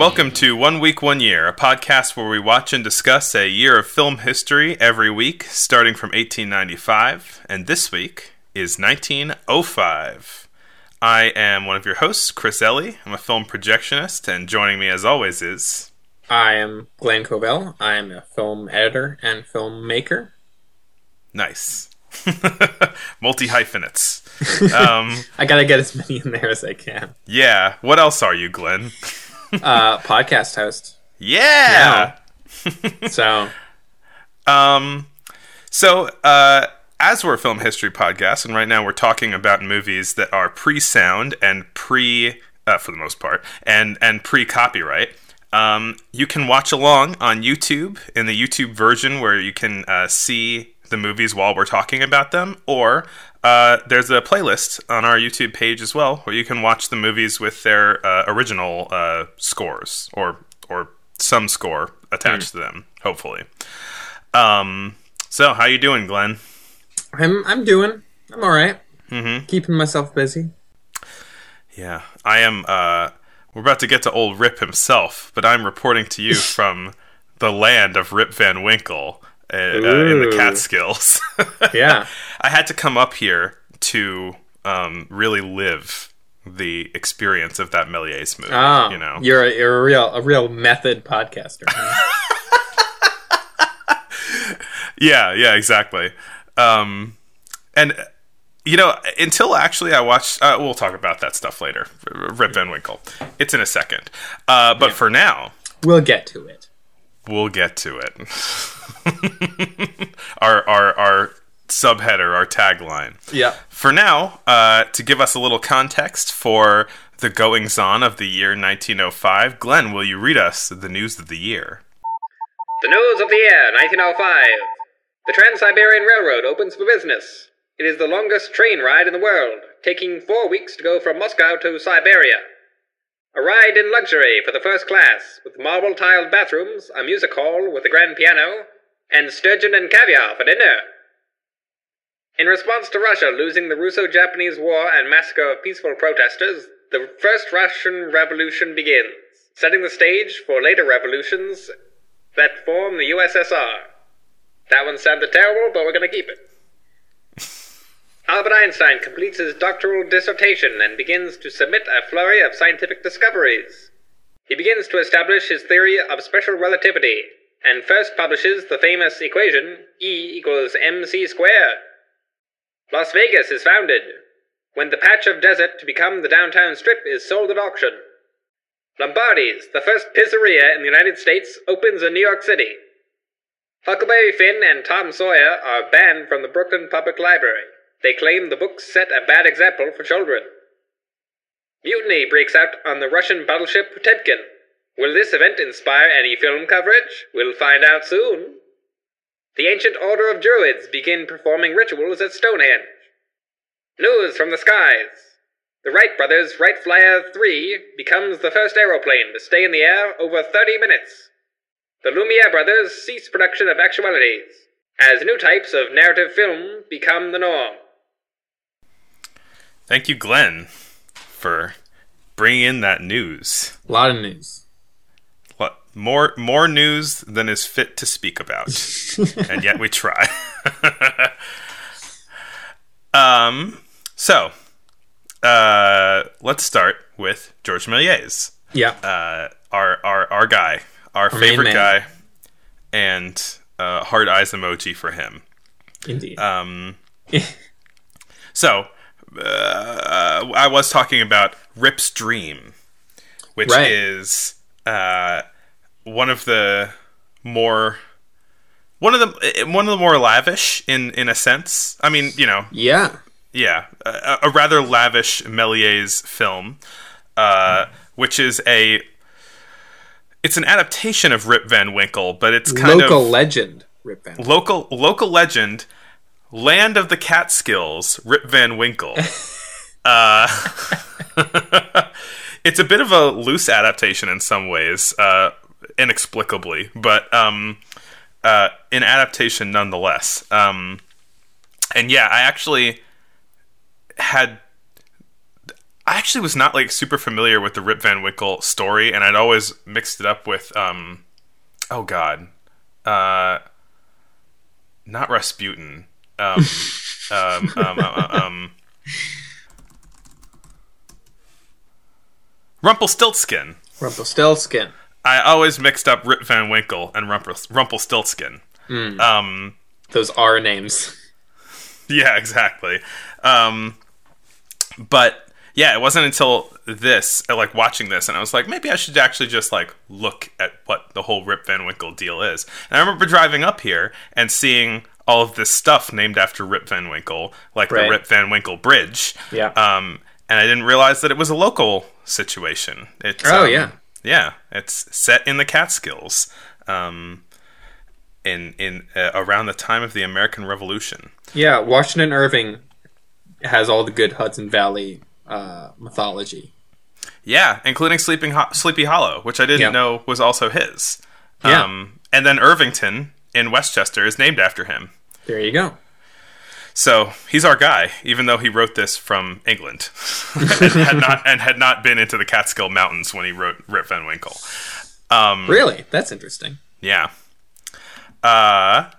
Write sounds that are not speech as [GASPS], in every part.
welcome to One Week, One Year, a podcast where we watch and discuss a year of film history every week, starting from 1895. And this week is 1905. I am one of your hosts, Chris Ellie. I'm a film projectionist, and joining me as always is. I am Glenn Covell. I am a film editor and filmmaker. Nice. [LAUGHS] Multi hyphenates. Um, [LAUGHS] I gotta get as many in there as I can. yeah. What else are you, Glenn? [LAUGHS] Uh, podcast host. Yeah. So Um, so, uh, as we're a film history podcast, and right now we're talking about movies that are pre-sound and pre, uh, for the most part, and and pre-copyright. Um, you can watch along on YouTube in the YouTube version where you can uh, see the movies while we're talking about them, or uh, there's a playlist on our YouTube page as well where you can watch the movies with their uh, original uh, scores or or some score attached to them. Hopefully. Um, so, how you doing, Glenn? I'm I'm doing. I'm all right. Mm-hmm. Keeping myself busy. Yeah, I am. Uh, we're about to get to old Rip himself, but I'm reporting to you [LAUGHS] from the land of Rip Van Winkle uh, uh, in the. Catskills. [LAUGHS] Yeah. I had to come up here to um, really live the experience of that Méliès movie. Oh, you know, you're a, you're a real a real method podcaster. [LAUGHS] Yeah, yeah, exactly. Um, and you know, until actually I watched, uh, we'll talk about that stuff later. Rip Van Winkle. It's in a second. Uh, but for now, we'll get to it. We'll get to it. [LAUGHS] our our our subheader, our tagline. Yeah. For now, uh, to give us a little context for the goings on of the year 1905, Glenn, will you read us the news of the year? The news of the year, 1905. The Trans Siberian Railroad opens for business. It is the longest train ride in the world, taking four weeks to go from Moscow to Siberia. A ride in luxury for the first class, with marble tiled bathrooms, a music hall with a grand piano, and sturgeon and caviar for dinner. In response to Russia losing the Russo Japanese War and massacre of peaceful protesters, the First Russian Revolution begins, setting the stage for later revolutions that form the USSR. That one sounded terrible, but we're gonna keep it. Albert Einstein completes his doctoral dissertation and begins to submit a flurry of scientific discoveries. He begins to establish his theory of special relativity, and first publishes the famous equation E equals mc squared. Las Vegas is founded, when the patch of desert to become the downtown strip is sold at auction. Lombardi's, the first pizzeria in the United States, opens in New York City. Huckleberry Finn and Tom Sawyer are banned from the Brooklyn Public Library. They claim the books set a bad example for children. Mutiny breaks out on the Russian battleship Potemkin. Will this event inspire any film coverage? We'll find out soon. The ancient order of Druids begin performing rituals at Stonehenge. News from the skies. The Wright brothers' Wright Flyer 3 becomes the first aeroplane to stay in the air over 30 minutes. The Lumiere brothers cease production of actualities, as new types of narrative film become the norm. Thank you, Glenn, for bringing in that news. A lot of news. What- More more news than is fit to speak about, [LAUGHS] and yet we try. [LAUGHS] um. So, uh, let's start with George Méliès, Yeah. uh, our our our guy, our main favorite guy, and uh, hard eyes emoji for him. Indeed. Um, [LAUGHS] so, uh, I was talking about Rip's Dream, which Right. is uh, one of the more one of the one of the more lavish in in a sense. I mean, you know, yeah. yeah, a, a rather lavish Méliès film, uh, which is a it's an adaptation of Rip Van Winkle, but it's kind Local of local legend. Rip Van. local local legend, land of the Catskills, Rip Van Winkle. [LAUGHS] uh, [LAUGHS] it's a bit of a loose adaptation in some ways, uh, inexplicably, but um, uh, an adaptation nonetheless. Um, and yeah, I actually had I actually was not like super familiar with the Rip Van Winkle story, and I'd always mixed it up with um, oh god, uh, not Rasputin, um, um, um, um, um, Rumpelstiltskin. Rumpelstiltskin. I always mixed up Rip Van Winkle and Rumpel, Rumpelstiltskin. Um, Those are names. Yeah, exactly. Um, but yeah, it wasn't until this, uh, like watching this, and I was like, maybe I should actually just like look at what the whole Rip Van Winkle deal is. And I remember driving up here and seeing all of this stuff named after Rip Van Winkle, like Right. the Rip Van Winkle Bridge. Yeah. Um, and I didn't realize that it was a local situation. It's, Oh, um, yeah. yeah. It's set in the Catskills. Um, in in uh, around the time of the American Revolution. Yeah, Washington Irving has all the good Hudson Valley uh, mythology. Yeah, including Sleeping Ho- Sleepy Hollow, which I didn't Yeah. know was also his. Yeah. Um, and then Irvington in Westchester is named after him. There you go. So he's our guy, even though he wrote this from England [LAUGHS] and had not and had not been into the Catskill Mountains when he wrote Rip Van Winkle. Um, Really? That's interesting. Yeah. Uh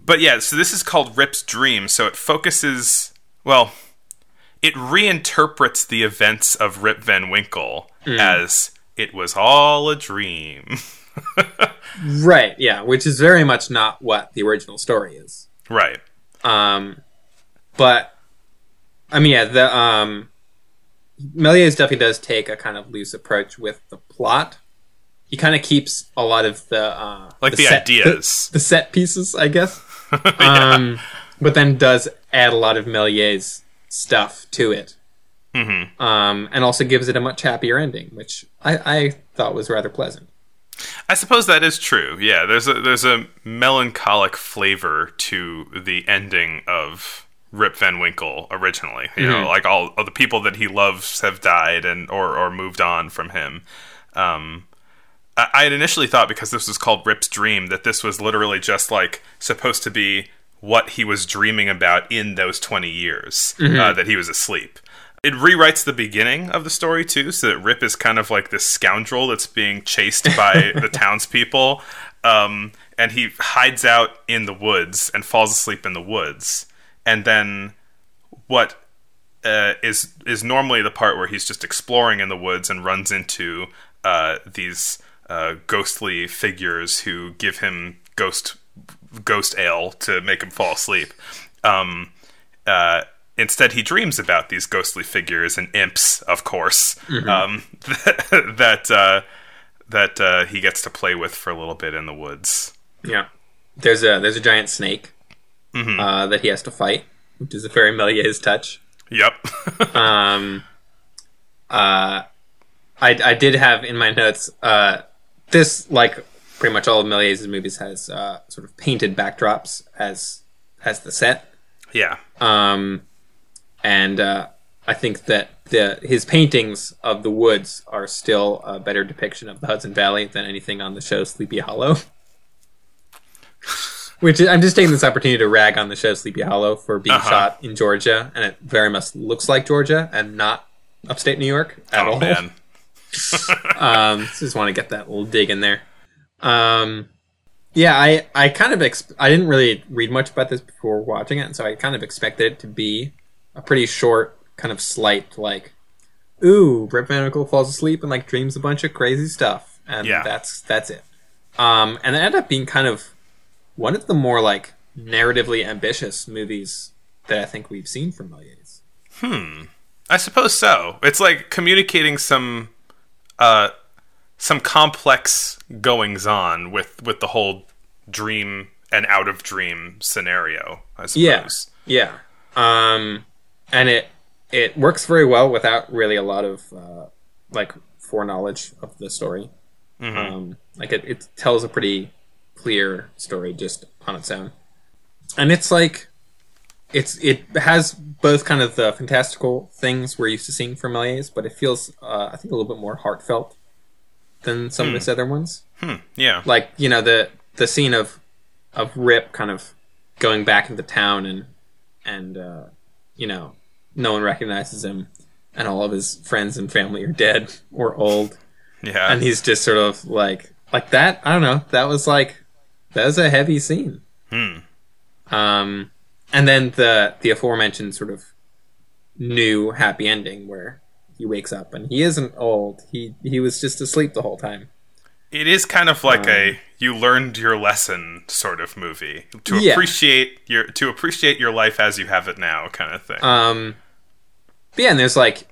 but yeah, so this is called Rip's Dream, so it focuses well, it reinterprets the events of Rip Van Winkle as it was all a dream. [LAUGHS] [LAUGHS] Right, yeah, which is very much not what the original story is. right. Um, but I mean, yeah, the um, Méliès definitely does take a kind of loose approach with the plot. He kind of keeps a lot of the uh, Like the, set- ideas. the, set pieces, I guess. [LAUGHS] um, but then does add a lot of Méliès stuff to it, hmm um, and also gives it a much happier ending, which I, I thought was rather pleasant. I suppose that is true. Yeah, there's a there's a melancholic flavor to the ending of Rip Van Winkle originally. You know, like all of the people that he loves have died and or or moved on from him. Um, I, I had initially thought because this was called Rip's Dream that this was literally just like supposed to be what he was dreaming about in those 20 years uh, that he was asleep. It rewrites the beginning of the story too, so that Rip is kind of like this scoundrel that's being chased by [LAUGHS] the townspeople, um, and he hides out in the woods and falls asleep in the woods. And then what uh, is is normally the part where he's just exploring in the woods and runs into uh, these uh, ghostly figures who give him ghost ghost ale to make him fall asleep. Um, uh, instead, he dreams about these ghostly figures and imps, of course, um, [LAUGHS] that uh, that uh, he gets to play with for a little bit in the woods. Yeah, there's a there's a giant snake uh, that he has to fight, which is a very Méliès touch. Yep. [LAUGHS] Um, uh, I, I did have in my notes uh, this like pretty much all of Méliès' movies has uh, sort of painted backdrops as as the set, yeah. um, and uh, I think that the his paintings of the woods are still a better depiction of the Hudson Valley than anything on the show Sleepy Hollow. [LAUGHS] Which I'm just taking this opportunity to rag on the show Sleepy Hollow for being Uh-huh. shot in Georgia, and it very much looks like Georgia and not upstate New York at Oh all. man. [LAUGHS] [LAUGHS] Um, just want to get that little dig in there. Um, yeah, I, I kind of ex- I didn't really read much about this before watching it, and so I kind of expected it to be a pretty short, kind of slight, like, ooh, Brett Van Winkle falls asleep and like dreams a bunch of crazy stuff, and Yeah. that's that's it. Um, and it ended up being kind of one of the more like narratively ambitious movies that I think we've seen from Méliès. I suppose so. It's like communicating some uh some complex goings on with with the whole dream and out of dream scenario, I suppose. Yeah. suppose. Yeah. Um, and it it works very well without really a lot of uh, like foreknowledge of the story. Um, like it, it tells a pretty clear story just on its own, and it's like it's it has both kind of the fantastical things we're used to seeing from Méliès, but it feels uh, I think a little bit more heartfelt than some of his other ones Hmm. Yeah. like you know the the scene of of Rip kind of going back into town and and uh, you know no one recognizes him and all of his friends and family are dead or old, Yeah. and he's just sort of like like that. I don't know. That was like that was a heavy scene. Hmm. Um, and then the the aforementioned sort of new happy ending where he wakes up and he isn't old. He he was just asleep the whole time. It is kind of like Um, a you learned your lesson sort of movie to Yeah. appreciate your to appreciate your life as you have it now kind of thing. Um, but yeah, and there's like,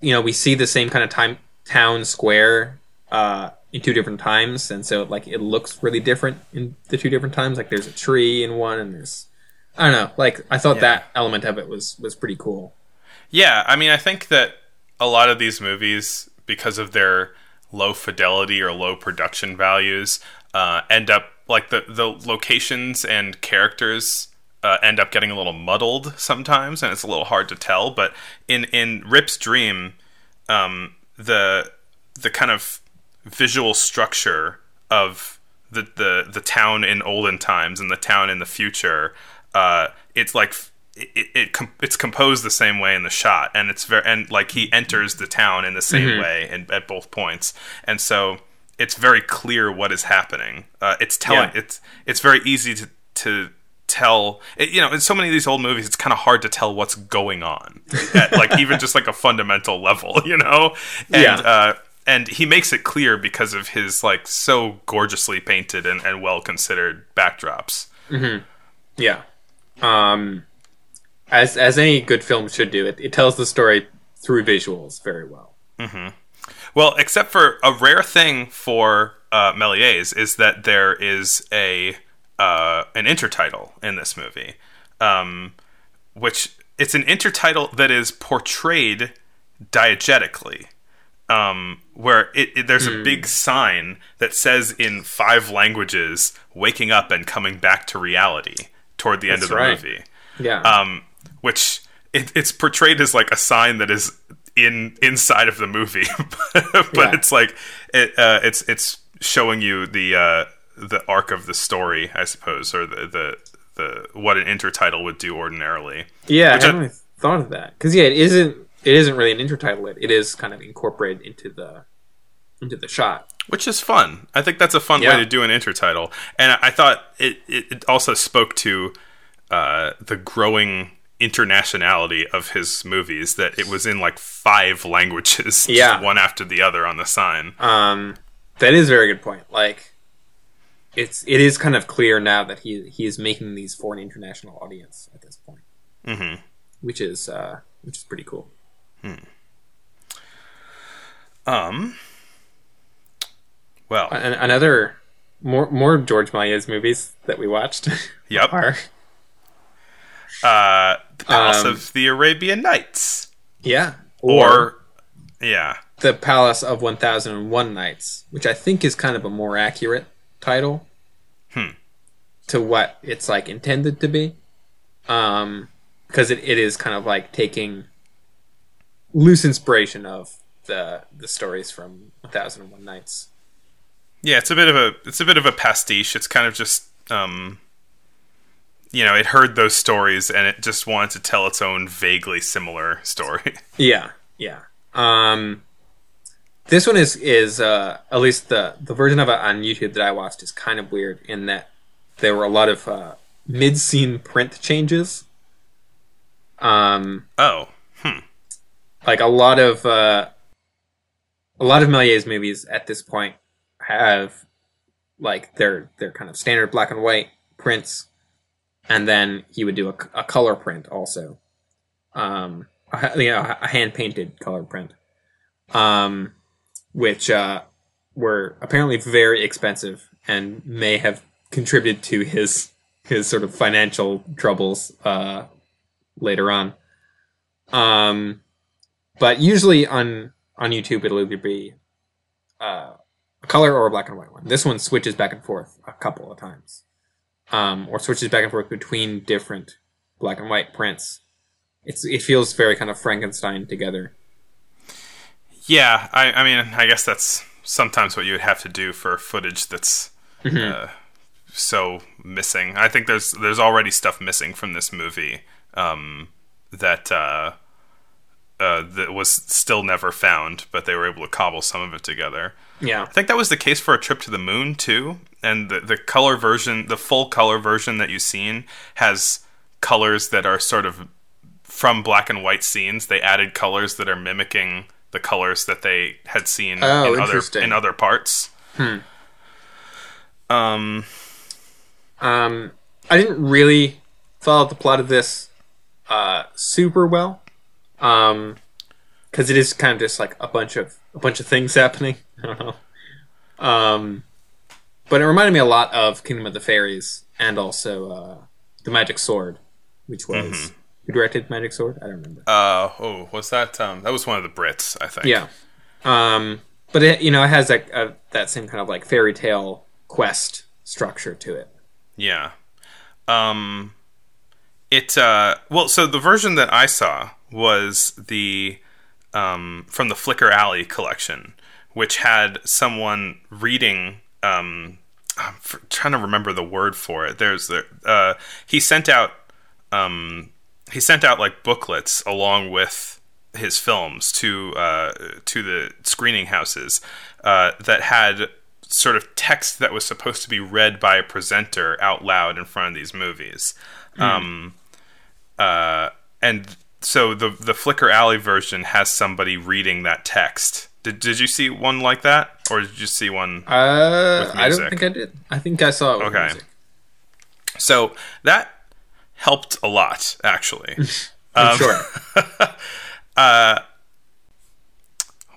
you know, we see the same kind of time town square uh, in two different times, and so like it looks really different in the two different times. Like there's a tree in one, and there's I don't know. Like I thought Yeah. that element of it was was pretty cool. Yeah, I mean, I think that a lot of these movies, because of their low fidelity or low production values, uh, end up like the the locations and characters uh, end up getting a little muddled sometimes, and it's a little hard to tell. But in in Rip's Dream, um, the the kind of visual structure of the the the town in olden times and the town in the future, uh, it's like it, it com- it's composed the same way in the shot, and it's very and like he enters the town in the same way in, at both points, and so it's very clear what is happening. Uh, it's telling Yeah. it's it's very easy to to tell it, you know in so many of these old movies it's kind of hard to tell what's going on at, like even just like a fundamental level [LAUGHS] you know and Yeah. uh and he makes it clear because of his like so gorgeously painted and, and well considered backdrops Yeah. Um, as as any good film should do, it, it tells the story through visuals very well. mm-hmm. Well, except for a rare thing for uh, Méliès is that there is a uh, an intertitle in this movie, um, which it's an intertitle that is portrayed diegetically, um, where it, it, there's a big sign that says in five languages, "Waking up and coming back to reality" toward the end of the right. movie Yeah. um, which it, it's portrayed as like a sign that is in inside of the movie, [LAUGHS] but Yeah. it's like it, uh, it's it's showing you the uh, the arc of the story, I suppose, or the the, the what an intertitle would do ordinarily. yeah, I haven't really thought of that because yeah, it isn't it isn't really an intertitle. It, it is kind of incorporated into the into the shot. which is fun. I think that's a fun Yeah. way to do an intertitle, and I thought it it, it also spoke to uh, the growing internationality of his movies that it was in like five languages, Yeah. [LAUGHS] one after the other on the sign. Um, that is a very good point. Like, it's it is kind of clear now that he he is making these for an international audience at this point, Mhm. which is uh, which is pretty cool. Um. Well, An- another more more George Méliès movies that we watched [LAUGHS] yep. are Uh, the Palace Um, of the Arabian Nights, yeah, or, yeah, the Palace of One Thousand and One Nights, which I think is kind of a more accurate title Hmm. to what it's like intended to be, um, because it, it is kind of like taking loose inspiration of the the stories from One Thousand and One Nights. yeah. It's a bit of a it's a bit of a pastiche. It's kind of just um, you know, it heard those stories and it just wanted to tell its own vaguely similar story. [LAUGHS] Yeah, yeah. Um, this one is is uh, at least the the version of it on YouTube that I watched is kind of weird in that there were a lot of uh, mid scene print changes. Um, oh, like a lot of uh, a lot of Méliès movies at this point have like their their kind of standard black and white prints, and then he would do a, a color print also, um, a, you know, a hand painted color print, um, which uh, were apparently very expensive and may have contributed to his his sort of financial troubles uh, later on. Um, but usually on on YouTube it'll either be uh, a color or a black and white one. This one switches back and forth a couple of times, um, or switches back and forth between different black and white prints. It's it feels very kind of Frankenstein together. Yeah. I I mean, I guess that's sometimes what you would have to do for footage that's uh, so missing. I think there's there's already stuff missing from this movie um, that uh, uh, that was still never found, but they were able to cobble some of it together. Yeah. I think that was the case for a trip to the moon too. And the, the color version, the full color version that you've seen, has colors that are sort of from black and white scenes. They added colors that are mimicking the colors that they had seen Oh, in other in other parts. Um, Um, I didn't really follow the plot of this uh, super well, um, because it is kind of just like a bunch of a bunch of things happening. [LAUGHS] I don't know. Um, but it reminded me a lot of Kingdom of the Fairies and also uh, the Magic Sword, which was who directed Magic Sword? I don't remember. uh, oh, was that? Um, that was one of the Brits, I think. Yeah. Um, but it, you know, it has that uh, that same kind of like fairy tale quest structure to it. Yeah. Um it uh well so the version that I saw was the um from the Flickr Alley collection which had someone reading um I'm trying to remember the word for it. There's the uh he sent out um he sent out like booklets along with his films to uh, to the screening houses uh, that had sort of text that was supposed to be read by a presenter out loud in front of these movies. Um, uh, and so the the Flickr Alley version has somebody reading that text. Did, did you see one like that, or did you see one? Uh, I don't think I did. I think I saw it. With Okay. music. So that helped a lot, actually. [LAUGHS] Um, sure. [LAUGHS]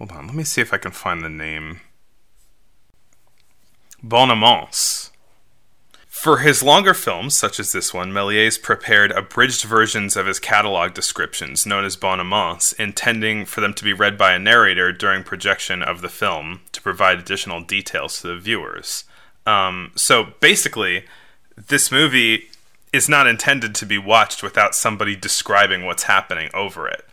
Hold on, let me see if I can find the name. Boniments. For his longer films, such as this one, Méliès prepared abridged versions of his catalog descriptions, known as boniments, intending for them to be read by a narrator during projection of the film to provide additional details to the viewers. Um, so basically, this movie is not intended to be watched without somebody describing what's happening over it.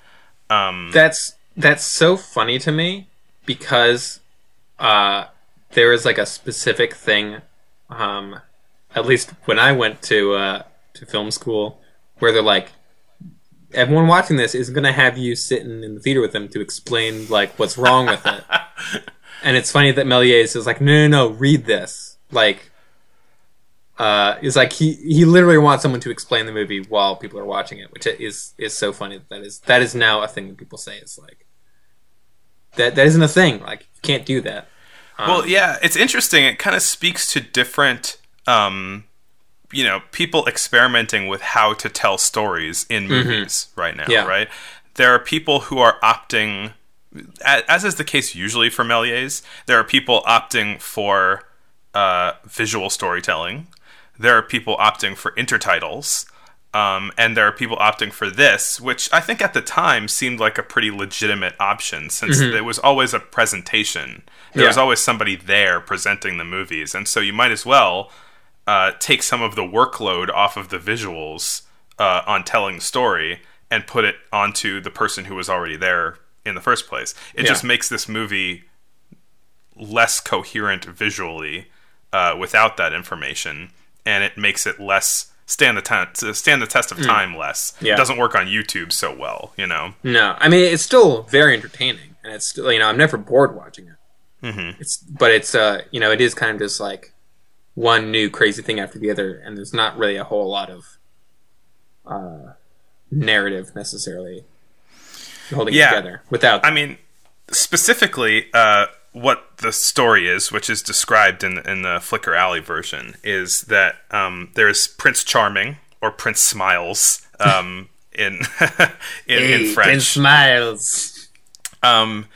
That's that's so funny to me because uh, there is like a specific thing. Um, at least when I went to uh, to film school, where they're like, everyone watching this is going to have you sitting in the theater with them to explain like what's wrong with it. [LAUGHS] and it's funny that Méliès is like, no, no, no, read this. Like, uh, is like he he literally wants someone to explain the movie while people are watching it, which is is so funny. That that is that is now a thing that people say. It's like that that isn't a thing. Like you can't do that. Well, yeah, it's interesting. It kind of speaks to different, um, you know, people experimenting with how to tell stories in movies right now, Yeah. right? There are people who are opting, as is the case usually for Méliès, there are people opting for uh, visual storytelling. There are people opting for intertitles. Um, and there are people opting for this, which I think at the time seemed like a pretty legitimate option since it was always a presentation. There was always somebody there presenting the movies. And so you might as well uh, take some of the workload off of the visuals uh, on telling the story and put it onto the person who was already there in the first place. It Yeah. just makes this movie less coherent visually uh, without that information, and it makes it less stand the te- stand the test of time less. Hmm. Yeah. It doesn't work on YouTube so well, you know. No, I mean it's still very entertaining, and it's still you know I'm never bored watching it. Mm-hmm. It's but it's uh you know it is kind of just like one new crazy thing after the other, and there's not really a whole lot of uh narrative necessarily holding Yeah. it together without. I mean, specifically, uh, what the story is, which is described in in the Flickr Alley version, is that um, there's Prince Charming or Prince Smiles um, [LAUGHS] [LAUGHS] in in, in French. Prince Smiles. um,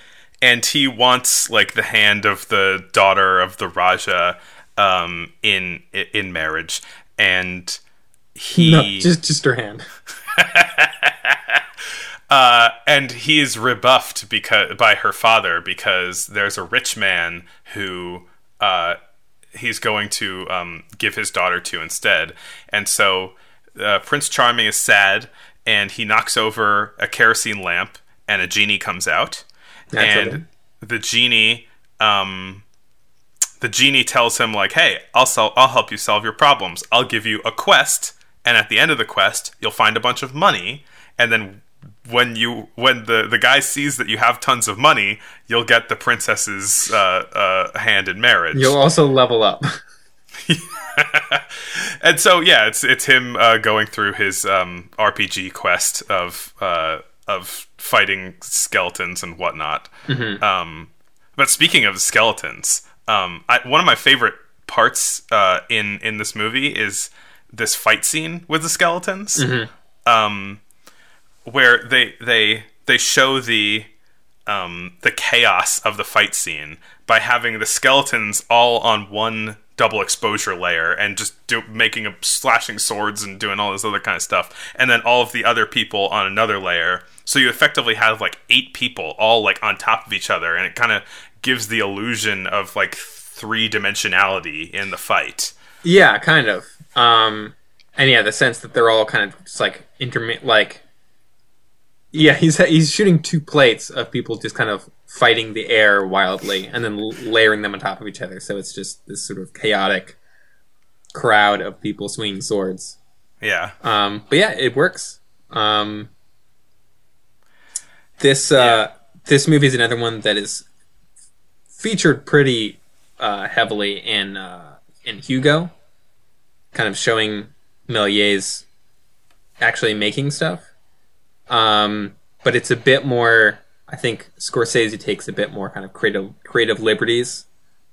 and he wants like the hand of the daughter of the Raja um, in in marriage, and he No, just just her hand. [LAUGHS] uh, and he is rebuffed because by her father because there's a rich man who uh, he's going to um, give his daughter to instead, and so uh, Prince Charming is sad, and he knocks over a kerosene lamp, and a genie comes out, and the genie. Um, the genie tells him like, "Hey, I'll sol- I'll help you solve your problems. I'll give you a quest, and at the end of the quest, you'll find a bunch of money, and then when you when the the guy sees that you have tons of money, you'll get the princess's uh, uh, hand in marriage. You'll also level up. [LAUGHS] [LAUGHS] and so yeah, it's it's him uh, going through his um, RPG quest of uh, of fighting skeletons and whatnot. Um, but speaking of skeletons, um, I, one of my favorite parts uh, in in this movie is this fight scene with the skeletons, um, where they they they show the um, the chaos of the fight scene by having the skeletons all on one double exposure layer and just do, making a slashing swords and doing all this other kind of stuff, and then all of the other people on another layer. So you effectively have like eight people all like on top of each other, and it kind of gives the illusion of like three dimensionality in the fight. Yeah, kind of. Um, and yeah, the sense that they're all kind of just like intermittent, like yeah, he's he's shooting two plates of people just kind of fighting the air wildly, and then layering them on top of each other. So it's just this sort of chaotic crowd of people swinging swords. Yeah. Um, but yeah, it works. Um, this uh, this movie is another one that is featured pretty uh, heavily in uh, in Hugo, kind of showing Méliès actually making stuff. Um, but it's a bit more. I think Scorsese takes a bit more kind of creative creative liberties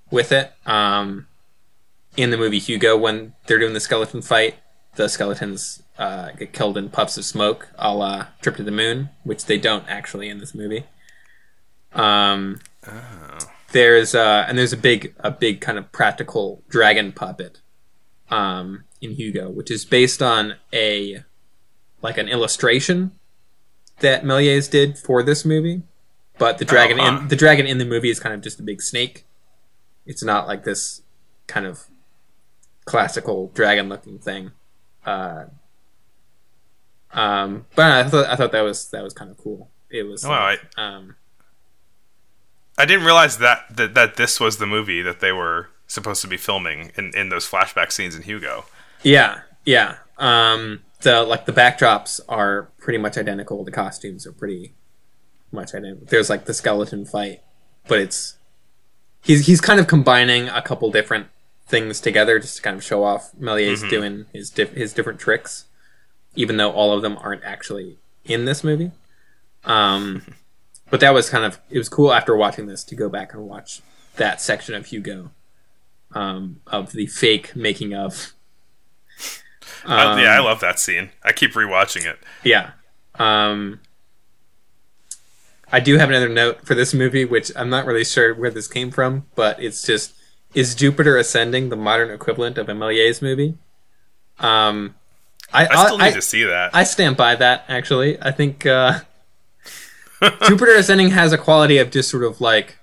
with it. Um, in the movie Hugo, when they're doing the skeleton fight, the skeletons uh, get killed in puffs of smoke, a la Trip to the Moon, which they don't actually in this movie. Um, there's uh, and there's a big a big kind of practical dragon puppet um, in Hugo, which is based on a like an illustration that Méliès did for this movie, but the dragon huh. in the dragon in the movie is kind of just a big snake. It's not like this kind of classical dragon looking thing. Uh, um, but I thought I thought that was that was kind of cool. It was Wow, I, um, I didn't realize that, that that this was the movie that they were supposed to be filming in, in those flashback scenes in Hugo. Yeah, yeah. Um, the like the backdrops are pretty much identical. The costumes are pretty much identical. There's like the skeleton fight, but it's he's he's kind of combining a couple different things together just to kind of show off Méliès doing his diff- his different tricks, even though all of them aren't actually in this movie. Um, [LAUGHS] but that was kind of it was cool after watching this to go back and watch that section of Hugo um, of the fake making of. Uh, yeah, Um, I love that scene. I keep rewatching it. Yeah. Um, I do have another note for this movie, which I'm not really sure where this came from, but it's just is Jupiter Ascending the modern equivalent of Méliès movie? Um, I I still need I, to see that. I stand by that. Actually, I think uh, Jupiter Ascending has a quality of just sort of like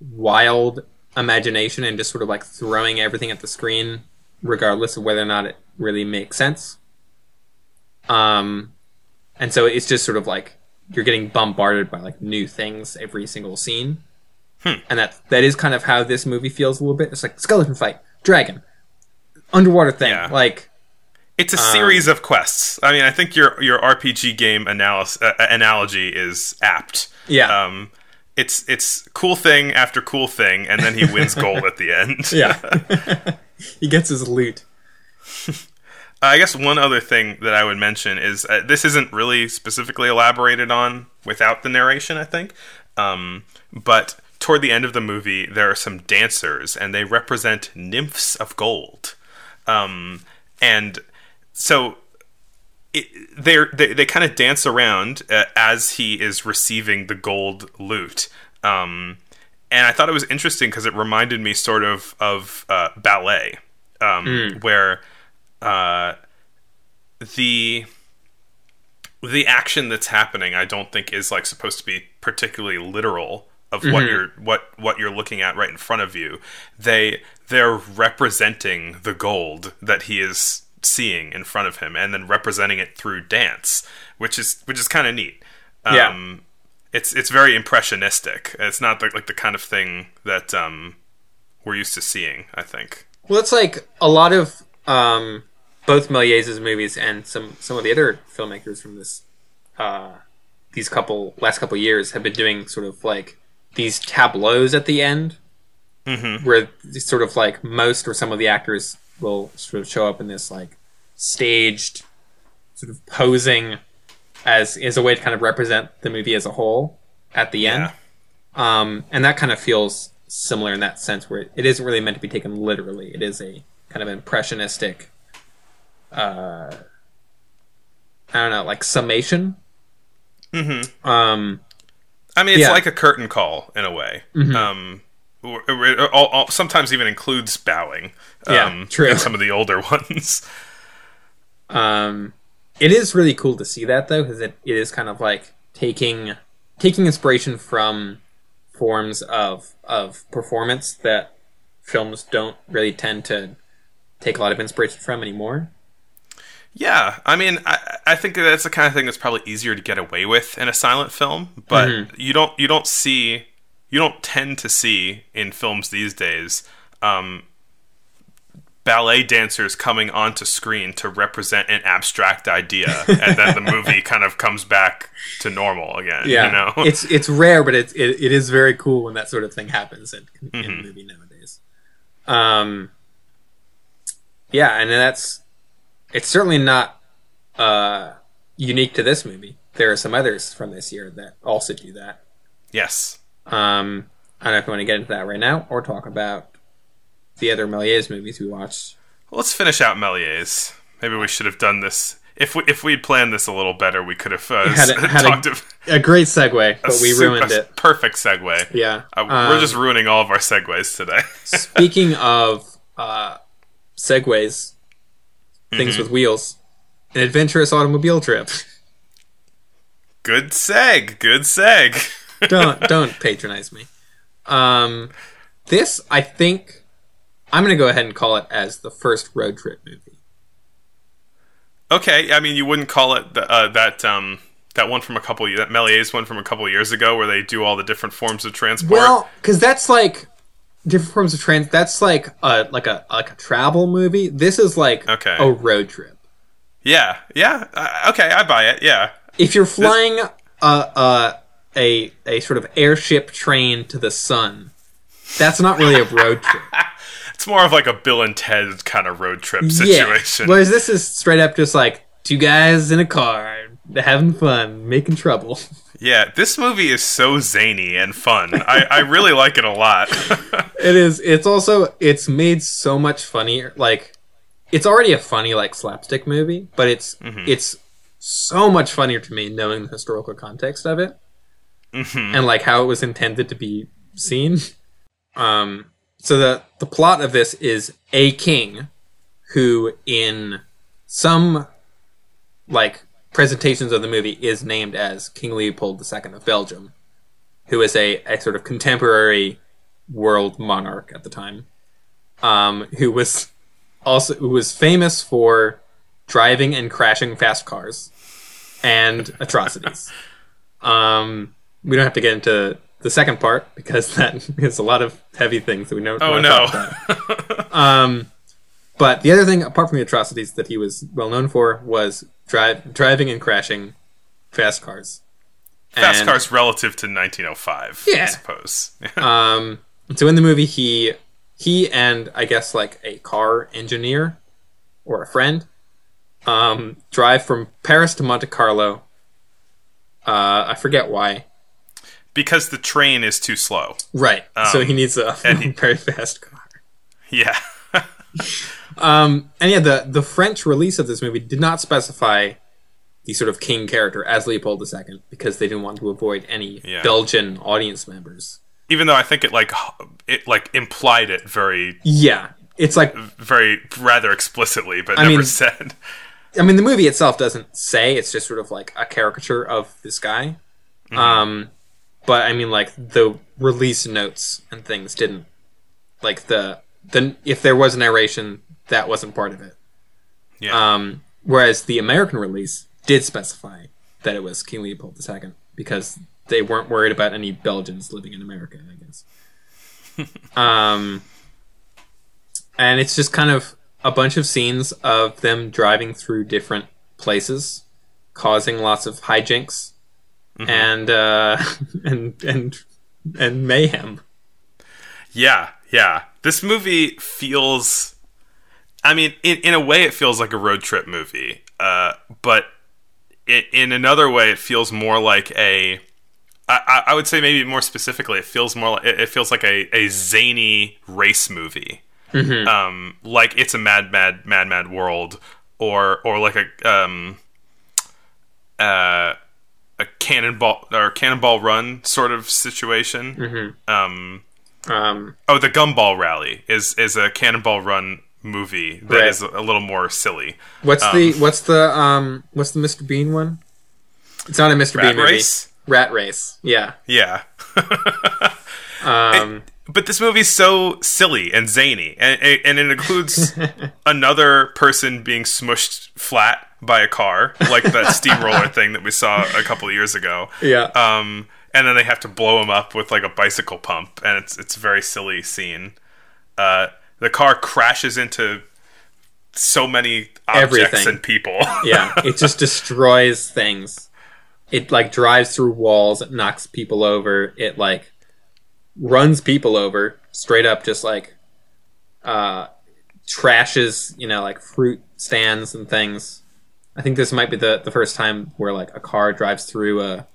wild imagination and just sort of like throwing everything at the screen, regardless of whether or not it really makes sense. Um, and so it's just sort of like you're getting bombarded by like new things every single scene, and that that is kind of how this movie feels a little bit. It's like skeleton fight, dragon, underwater thing, Yeah. like It's a Um, series of quests. I mean, I think your your RPG game analysis, uh, analogy is apt. yeah, Um, it's it's cool thing after cool thing, and then he wins gold at the end. [LAUGHS] yeah. [LAUGHS] [LAUGHS] he gets his loot. [LAUGHS] I guess one other thing that I would mention is uh, this isn't really specifically elaborated on without the narration, I think. Um, but toward the end of the movie, there are some dancers, and they represent nymphs of gold. Um, and so it, they they kind of dance around uh, as he is receiving the gold loot. Um, and I thought it was interesting because it reminded me sort of of uh, ballet, um, where uh, the the action that's happening, I don't think is like supposed to be particularly literal of what you're what what you're looking at right in front of you. They they're representing the gold that he is seeing in front of him, and then representing it through dance, which is which is kind of neat. Um, Yeah. It's it's very impressionistic. It's not the, like the kind of thing that um, we're used to seeing. I think. Well, it's like a lot of um, both Méliès' movies and some some of the other filmmakers from this uh, these couple last couple years have been doing sort of like these tableaus at the end, Mm-hmm. where sort of like most or some of the actors will sort of show up in this like staged sort of posing as is a way to kind of represent the movie as a whole at the end. Yeah. Um, and that kind of feels similar in that sense, where it isn't really meant to be taken literally. It is a kind of impressionistic, uh, I don't know, like summation. Mm-hmm. Um, I mean, it's Yeah. like a curtain call in a way. Mhm. Um, or- or- or- sometimes even includes bowing. Yeah, um, true. in some of the older [LAUGHS] ones. um, it is really cool to see that though, because it, it is kind of like taking taking inspiration from forms of of performance that films don't really tend to take a lot of inspiration from anymore. Yeah, I mean, I, I think that's the kind of thing that's probably easier to get away with in a silent film, but Mhm. you don't you don't see you don't tend to see in films these days um, ballet dancers coming onto screen to represent an abstract idea, and then the [LAUGHS] movie kind of comes back to normal again. yeah, you know, [LAUGHS] it's it's rare, but it's it, it is very cool when that sort of thing happens in, in Mhm. a movie nowadays. Um, yeah, and that's it's certainly not uh, unique to this movie. There are some others from this year that also do that. yes. Um, I don't know if you want to get into that right now or talk about the other Méliès movies we watched. Let's finish out Méliès. Maybe we should have done this. If we if we'd planned this a little better, we could have uh, Had a- [LAUGHS] had a- talked of A great segue, [LAUGHS] but we super- ruined it. Perfect segue. Yeah, Uh, we're Um, just ruining all of our segues today. [LAUGHS] Speaking of uh, segways, things Mm-hmm. with wheels, an adventurous automobile trip. good seg. Good seg. don't don't patronize me. Um, this I think I'm gonna go ahead and call it as the first road trip movie. okay, I mean, you wouldn't call it the, uh, that um that one from a couple that Méliès one from a couple years ago where they do all the different forms of transport. Well, because that's like different forms of trans. That's like a like a like a travel movie. This is like Okay. a road trip. yeah, yeah. Uh, okay, I buy it. Yeah. If you're flying a a a sort of airship train to the sun, that's not really a road trip. [LAUGHS] It's more of like a Bill and Ted kind of road trip situation. Yeah. Whereas this is straight up just like two guys in a car having fun, making trouble. [LAUGHS] Yeah, this movie is so zany and fun. I, I really like it a lot. [LAUGHS] It is. It's also. It's made so much funnier. Like, it's already a funny like slapstick movie, but it's it's so much funnier to me knowing the historical context of it and like how it was intended to be seen. Um. So the the plot of this is a king who, in some like presentations of the movie, is named as King Leopold II of Belgium, who is a, a sort of contemporary world monarch at the time, um, who was also who was famous for driving and crashing fast cars and atrocities. [LAUGHS] um, we don't have to get into the second part because [LAUGHS] that is a lot of heavy things that we don't. oh no. Um, but the other thing, apart from the atrocities that he was well known for, was drive, driving and crashing fast cars. Fast And- cars relative to 1905, Yeah. I suppose. [LAUGHS] Um, so in the movie, he he and I guess like a car engineer or a friend um, drive from Paris to Monte Carlo. Uh, I forget why. Because the train is too slow. Right. so Um, he needs a he- [LAUGHS] very fast car. Yeah. [LAUGHS] Um, and yeah, the the French release of this movie did not specify the sort of king character as Leopold II because they didn't want to avoid any Yeah. Belgian audience members. Even though I think it like it like implied it very Yeah, it's like very rather explicitly, but I never mean- said. I mean, the movie itself doesn't say; it's just sort of like a caricature of this guy. Um, but I mean, like the release notes and things didn't like the the if there was a narration, that wasn't part of it. Yeah. Um, whereas the American release did specify that it was King Leopold II because they weren't worried about any Belgians living in America, I guess. [LAUGHS] um, and it's just kind of a bunch of scenes of them driving through different places, causing lots of hijinks. And uh, [LAUGHS] and and and mayhem. Yeah, yeah. This movie feels. I mean, in in a way, it feels like a road trip movie. Uh, but it, in another way, it feels more like a. I, I would say maybe more specifically, it feels more. Like, it feels like a, a zany race movie, um, like it's a mad, mad, mad, mad world, or or like a um, uh, a cannonball or cannonball run sort of situation. Um, Um, Oh, the Gumball Rally is is a Cannonball Run movie that is Right. a, a little more silly. what's the what's the um what's the Mr. Bean one? It's not a Mr. Rat Bean movie. Race? Rat Race. Yeah. Yeah. [LAUGHS] Um, but this movie's so silly and zany, and, and it includes [LAUGHS] another person being smushed flat by a car, like that [LAUGHS] steamroller thing that we saw a couple of years ago. yeah. Um, and then they have to blow him up with like a bicycle pump, and it's it's a very silly scene. Uh, the car crashes into so many objects Everything. and people. [LAUGHS] yeah. It just destroys things. It like drives through walls. It knocks people over. It like runs people over straight up. Just like uh, trashes. You know, like fruit stands and things. I think this might be the the first time where like a car drives through a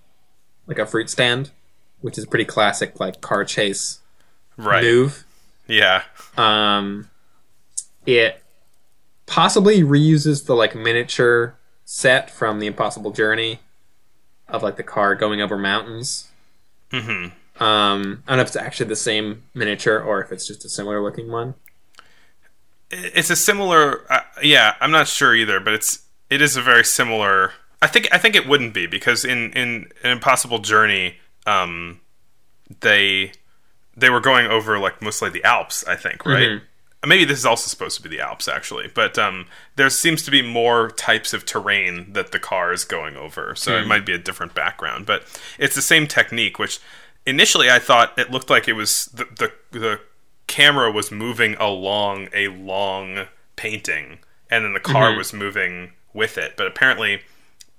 like a fruit stand, which is a pretty classic like car chase right? move. Yeah. Um, it possibly reuses the like miniature set from the Impossible Journey of like the car going over mountains. hmm Um, I don't know if it's actually the same miniature or if it's just a similar looking one. It's a similar. Uh, yeah, I'm not sure either, but it's it is a very similar. I think I think it wouldn't be because in in an Impossible Journey, um, they they were going over like mostly the Alps. I think right. Mhm. Maybe this is also supposed to be the Alps actually, but um, there seems to be more types of terrain that the car is going over, so it might be a different background. But it's the same technique, which initially I thought it looked like it was the the, the camera was moving along a long painting, and then the car was moving with it. But apparently,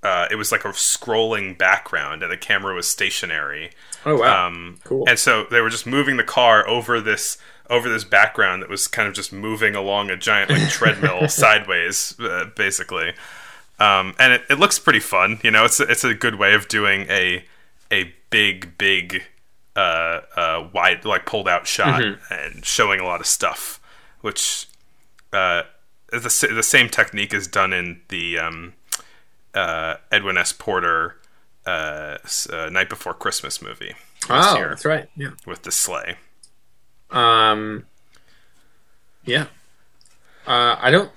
uh, it was like a scrolling background, and the camera was stationary. Oh wow, Um, Cool. And so they were just moving the car over this over this background that was kind of just moving along a giant like treadmill [LAUGHS] sideways, uh, basically. Um, and it, it looks pretty fun. You know, it's a, it's a good way of doing a a big big uh, uh, wide like pulled out shot and showing a lot of stuff, which uh, the the same technique is done in the um, uh, Edwin S. Porter uh, uh, Night Before Christmas movie oh, year. that's right. Yeah. with the sleigh. Um, yeah. Uh, I don't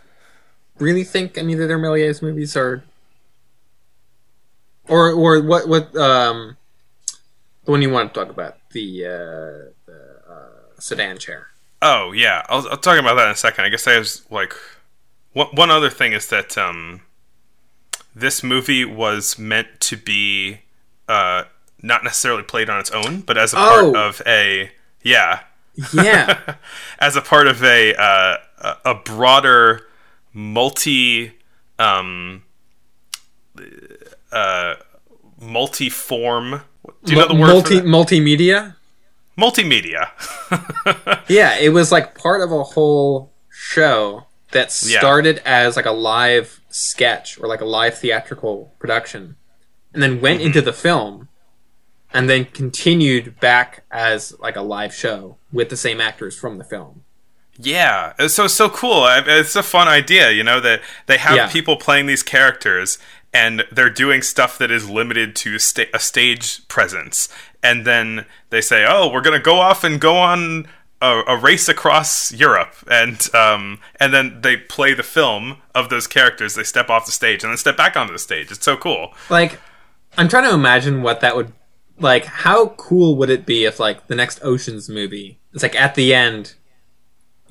really think any of their Méliès movies are, or or what what um, the one you want to talk about the uh, the uh, sedan chair. Oh yeah, I'll, I'll talk about that in a second. I guess I was like, one, one other thing is that um, this movie was meant to be uh, not necessarily played on its own, but as a part Oh. of a yeah, Yeah, [LAUGHS] as a part of a uh, a broader multi um, uh, multi-form. Do you know the word multi multimedia. multimedia? [LAUGHS] Yeah, it was like part of a whole show that Yeah. started as like a live sketch or like a live theatrical production and then went mm-hmm. into the film and then continued back as like a live show with the same actors from the film. Yeah, it's so so cool. It's a fun idea, you know, that they have Yeah. people playing these characters and they're doing stuff that is limited to sta- a stage presence, and then they say, "Oh, we're gonna go off and go on a, a race across Europe," and um, and then they play the film of those characters. They step off the stage and then step back onto the stage. It's so cool. Like I'm trying to imagine what that would like how cool would it be if like the next Oceans movie it's like at the end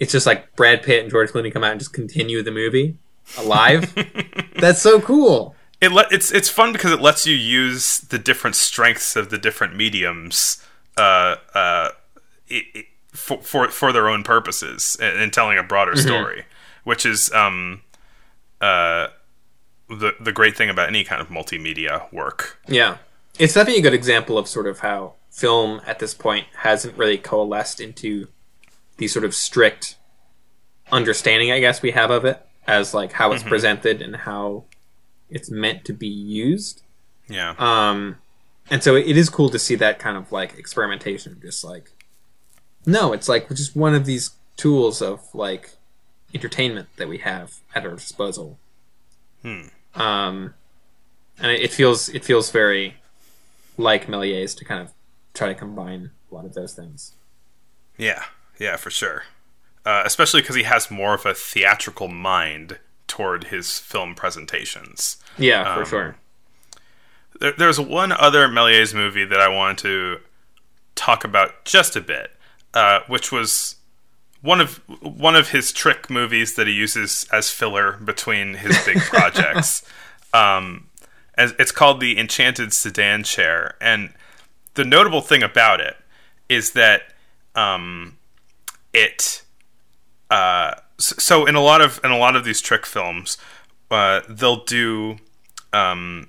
it's just like Brad Pitt and George Clooney come out and just continue the movie alive. [LAUGHS] That's so cool. It le- it's it's fun because it lets you use the different strengths of the different mediums uh, uh, i i for, for for their own purposes and, in telling a broader story, which is um, uh, the the great thing about any kind of multimedia work. Yeah. it's definitely a good example of sort of how film at this point hasn't really coalesced into the sort of strict understanding, I guess, we have of it as like how it's presented and how it's meant to be used. Yeah. Um, and so it is cool to see that kind of like experimentation, just like no, it's like just one of these tools of like entertainment that we have at our disposal. Hmm. Um, and it, feels it feels very like Méliès to kind of try to combine a lot of those things. Yeah, yeah, for sure. Uh, especially because he has more of a theatrical mind toward his film presentations. Yeah, for Um, sure. There, there's one other Méliès movie that I wanted to talk about just a bit, uh, which was one of one of his trick movies that he uses as filler between his big [LAUGHS] projects. Um, as it's called the Enchanted Sedan Chair, and the notable thing about it is that um, it uh, so in a lot of in a lot of these trick films, uh, they'll do um,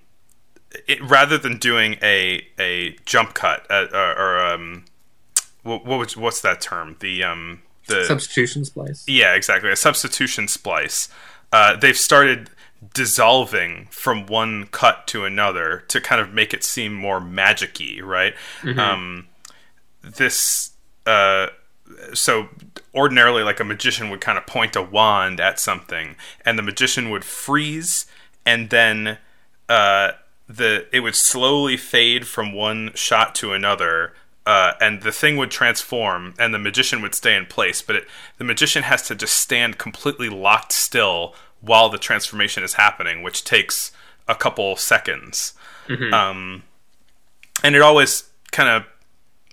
it, rather than doing a a jump cut uh, or, or um, what, what was, what's that term? The um the Substitution splice. yeah, exactly. A substitution splice. Uh, they've started dissolving from one cut to another to kind of make it seem more magic-y, right? Um, this uh, so ordinarily like a magician would kind of point a wand at something and the magician would freeze and then uh, the it would slowly fade from one shot to another uh, and the thing would transform and the magician would stay in place but it, the magician has to just stand completely locked still while the transformation is happening which takes a couple seconds um, and it always kind of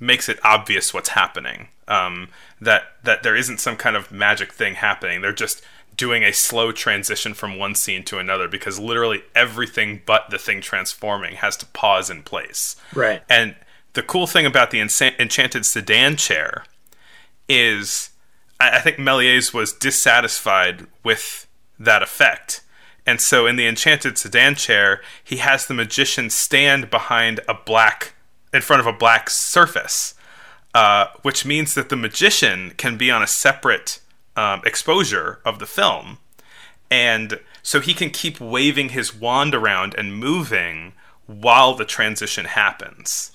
makes it obvious what's happening. Um, that that there isn't some kind of magic thing happening. They're just doing a slow transition from one scene to another because literally everything but the thing transforming has to pause in place. Right. And the cool thing about the Ensa- Enchanted Sedan chair is I, I think Méliès was dissatisfied with that effect. And so in the Enchanted Sedan chair, he has the magician stand behind a black, in front of a black surface, uh, which means that the magician can be on a separate um, exposure of the film. And so he can keep waving his wand around and moving while the transition happens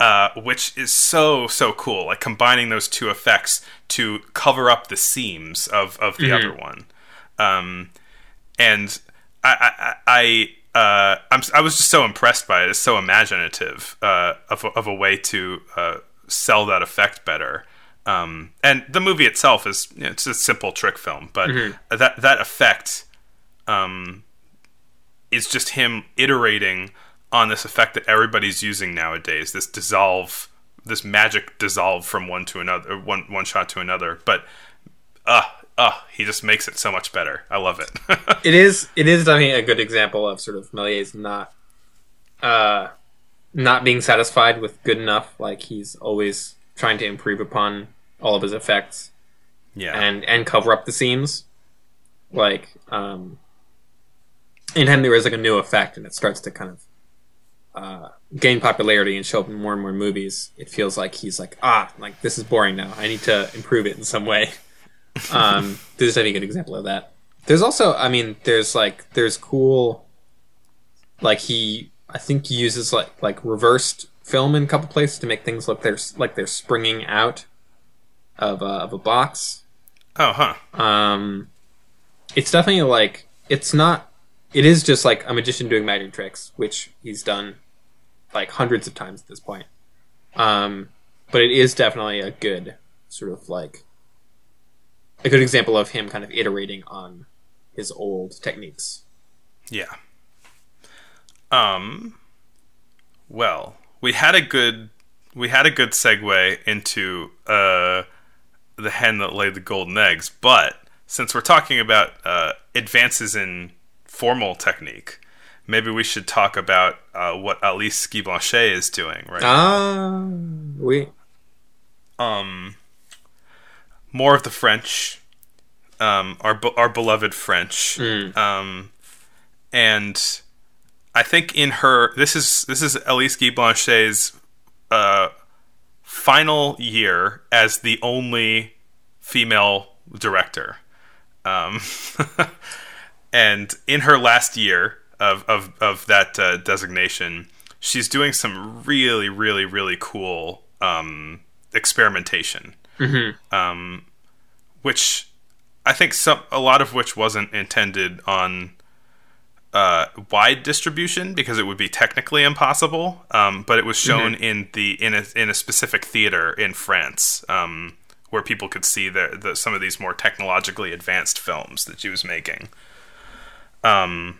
uh, which is so so cool. Like combining those two effects to cover up the seams of of the other one, um, and I I, I uh, I'm I was just so impressed by it. It's so imaginative uh, of a, of a way to uh, sell that effect better. Um, and the movie itself is you know, it's a simple trick film, but that that effect um, is just him iterating on this effect that everybody's using nowadays. This dissolve, this magic dissolve from one to another, one one shot to another. But uh, uh, he just makes it so much better. I love it. [LAUGHS] It is. It is definitely a good example of sort of Méliès not, uh, not being satisfied with good enough. Like he's always trying to improve upon all of his effects yeah, and and cover up the seams. Like, um, anytime there is like a new effect and it starts to kind of uh, gain popularity and show up in more and more movies, it feels like he's like, ah, like this is boring now. I need to improve it in some way. [LAUGHS] Um, there's definitely a good example of that. There's also, I mean, there's like there's cool, like he, I think he uses like like reversed film in a couple places to make things look they're like they're springing out of a, of a box. oh huh, Um, it's definitely like it's not. It is just like a magician doing magic tricks, which he's done like hundreds of times at this point. Um, but it is definitely a good sort of like a good example of him kind of iterating on his old techniques. yeah. Um, well, we had a good we had a good segue into uh the hen that laid the golden eggs, but since we're talking about uh, advances in formal technique, maybe we should talk about uh, what Alice Guy Blaché is doing right Ah, we um, more of the French, um, our our beloved French, Mm. um, and I think in her this is this is Elise Guy Blanchet's uh, final year as the only female director. Um, [LAUGHS] and in her last year of of, of that uh, designation, she's doing some really really really cool um, experimentation, um, which I think some a lot of which wasn't intended on uh, wide distribution because it would be technically impossible. Um, but it was shown in the in a in a specific theater in France um, where people could see the, the some of these more technologically advanced films that she was making. Um,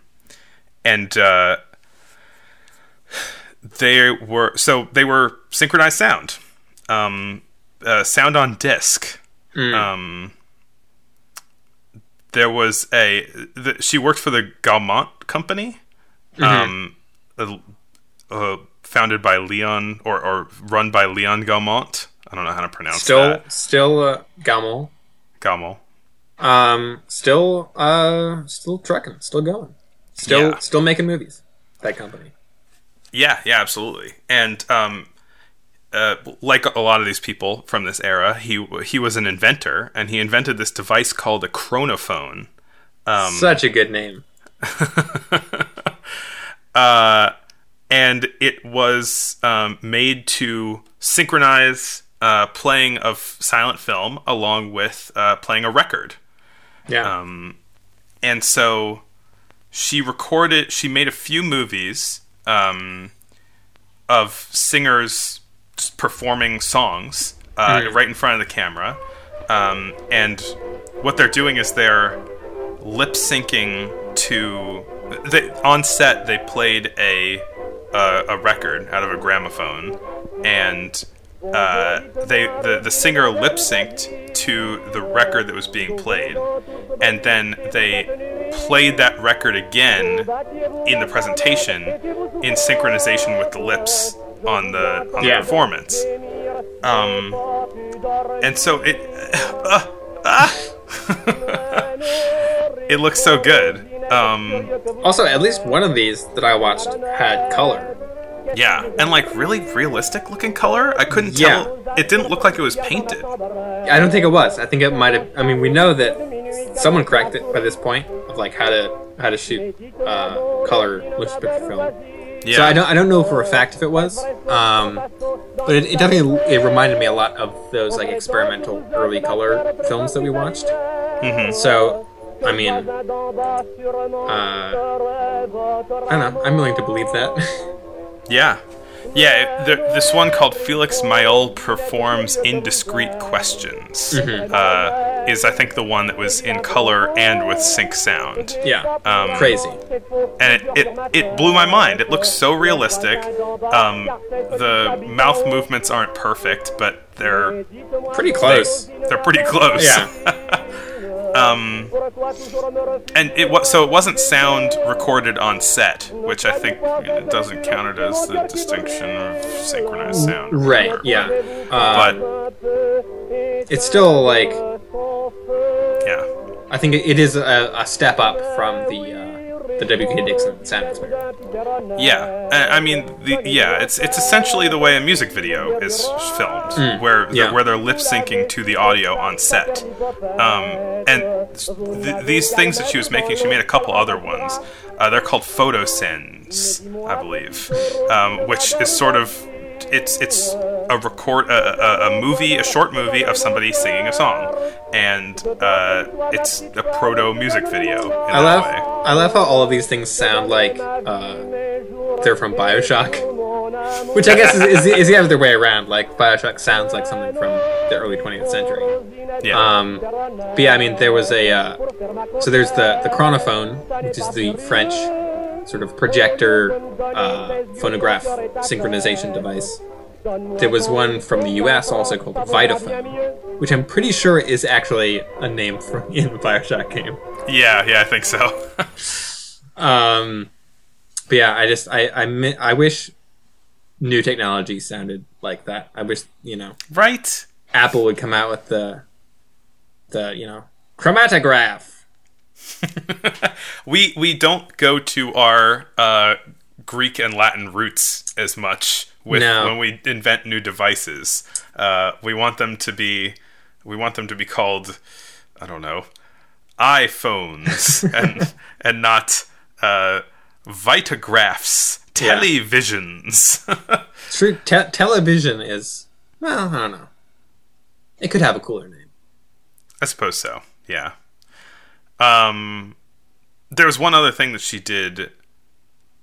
and uh, they were so they were synchronized sound, um, uh, sound on disc. Um, there was a the, she worked for the Gaumont company, um, uh, uh, founded by Leon or or run by Leon Gaumont. I don't know how to pronounce Still, that. still uh, Gaumont. Gaumont. Um, still, uh, still trucking, still going, still, Yeah. still making movies. That company. Yeah, yeah, absolutely. And um, uh, like a lot of these people from this era, he he was an inventor, and he invented this device called a chronophone. Um, Such a good name. [LAUGHS] uh, and it was um, made to synchronize uh, playing of silent film along with uh, playing a record. Yeah. Um, and so she recorded, she made a few movies um, of singers performing songs uh, right in front of the camera. Um, and what they're doing is they're lip syncing to. They, on set, they played a uh, a record out of a gramophone, and uh, they the the singer lip synced to the record that was being played, and then they played that record again in the presentation in synchronization with the lips on the on Yeah. the performance. Um, and so it [LAUGHS] uh, ah! [LAUGHS] it looks so good. Um, also, at least one of these that I watched had color. Yeah, and like really realistic looking color. I couldn't Yeah. tell. It didn't look like it was painted. I don't think it was. I think it might have. I mean, we know that someone cracked it by this point of like how to how to shoot uh, color motion picture film. Yeah, So I don't I don't know for a fact if it was, um, but it, it definitely it reminded me a lot of those like experimental early color films that we watched. Mhm. So I mean, uh, I don't know. I'm willing to believe that. [LAUGHS] Yeah. Yeah, it- the, this one called Felix Mayol Performs Indiscreet Questions uh, is, I think, the one that was in color and with sync sound. yeah, Um, crazy. And it, it, it blew my mind. It looks so realistic. Um, the mouth movements aren't perfect, but they're Pretty close. they're pretty close. Yeah. [LAUGHS] um, and it was so it wasn't sound recorded on set, which I think doesn't count it as the distinction of synchronized sound. Right. Yeah. Uh, But it's still like yeah, I think it is a, a step up from the uh, the WK Dickson sound experience. yeah. I, I mean, the, yeah. It's it's essentially the way a music video is filmed, where Mm. yeah. they're, where they're lip syncing to the audio on set. Um, and th- these things that she was making, she made a couple other ones. Uh, they're called photosins, I believe, um, which is sort of it's it's a record a, a, a movie, a short movie of somebody singing a song, and uh, it's a proto music video. In I love way. I love how all of these things sound like uh, they're from Bioshock, [LAUGHS] which I guess is, is, is the other way around. Like Bioshock sounds like something from the early 20th century. Yeah. Um, but yeah, I mean, there was a uh, so there's the the chronophone, which is the French sort of projector uh, phonograph synchronization device. There was one from the U.S. also called Vitaphone, which I'm pretty sure is actually a name from [LAUGHS] in the Bioshock game. yeah, yeah, I think so. [LAUGHS] Um, but yeah, I just I I I wish new technology sounded like that. I wish you know right? Apple would come out with the the you know chromatograph. [LAUGHS] we we don't go to our uh, Greek and Latin roots as much with No. when we invent new devices. Uh, we want them to be we want them to be called I don't know iPhones [LAUGHS] and and not uh, Vitagraphs, Yeah. televisions. [LAUGHS] True. Te- television is well, I don't know. It could have a cooler name. I suppose so. Yeah. Um, there was one other thing that she did,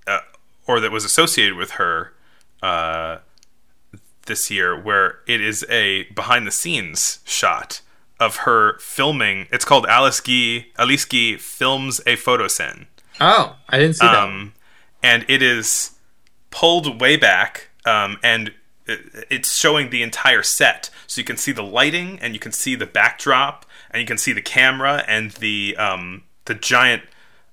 uh, or that was associated with her, uh, this year, where it is a behind-the-scenes shot of her filming. It's called Alice Guy. Alice Guy films a photo scene. Oh, I didn't see that. Um, and it is pulled way back, um, and it's showing the entire set. So you can see the lighting, and you can see the backdrop, and you can see the camera and the um, the giant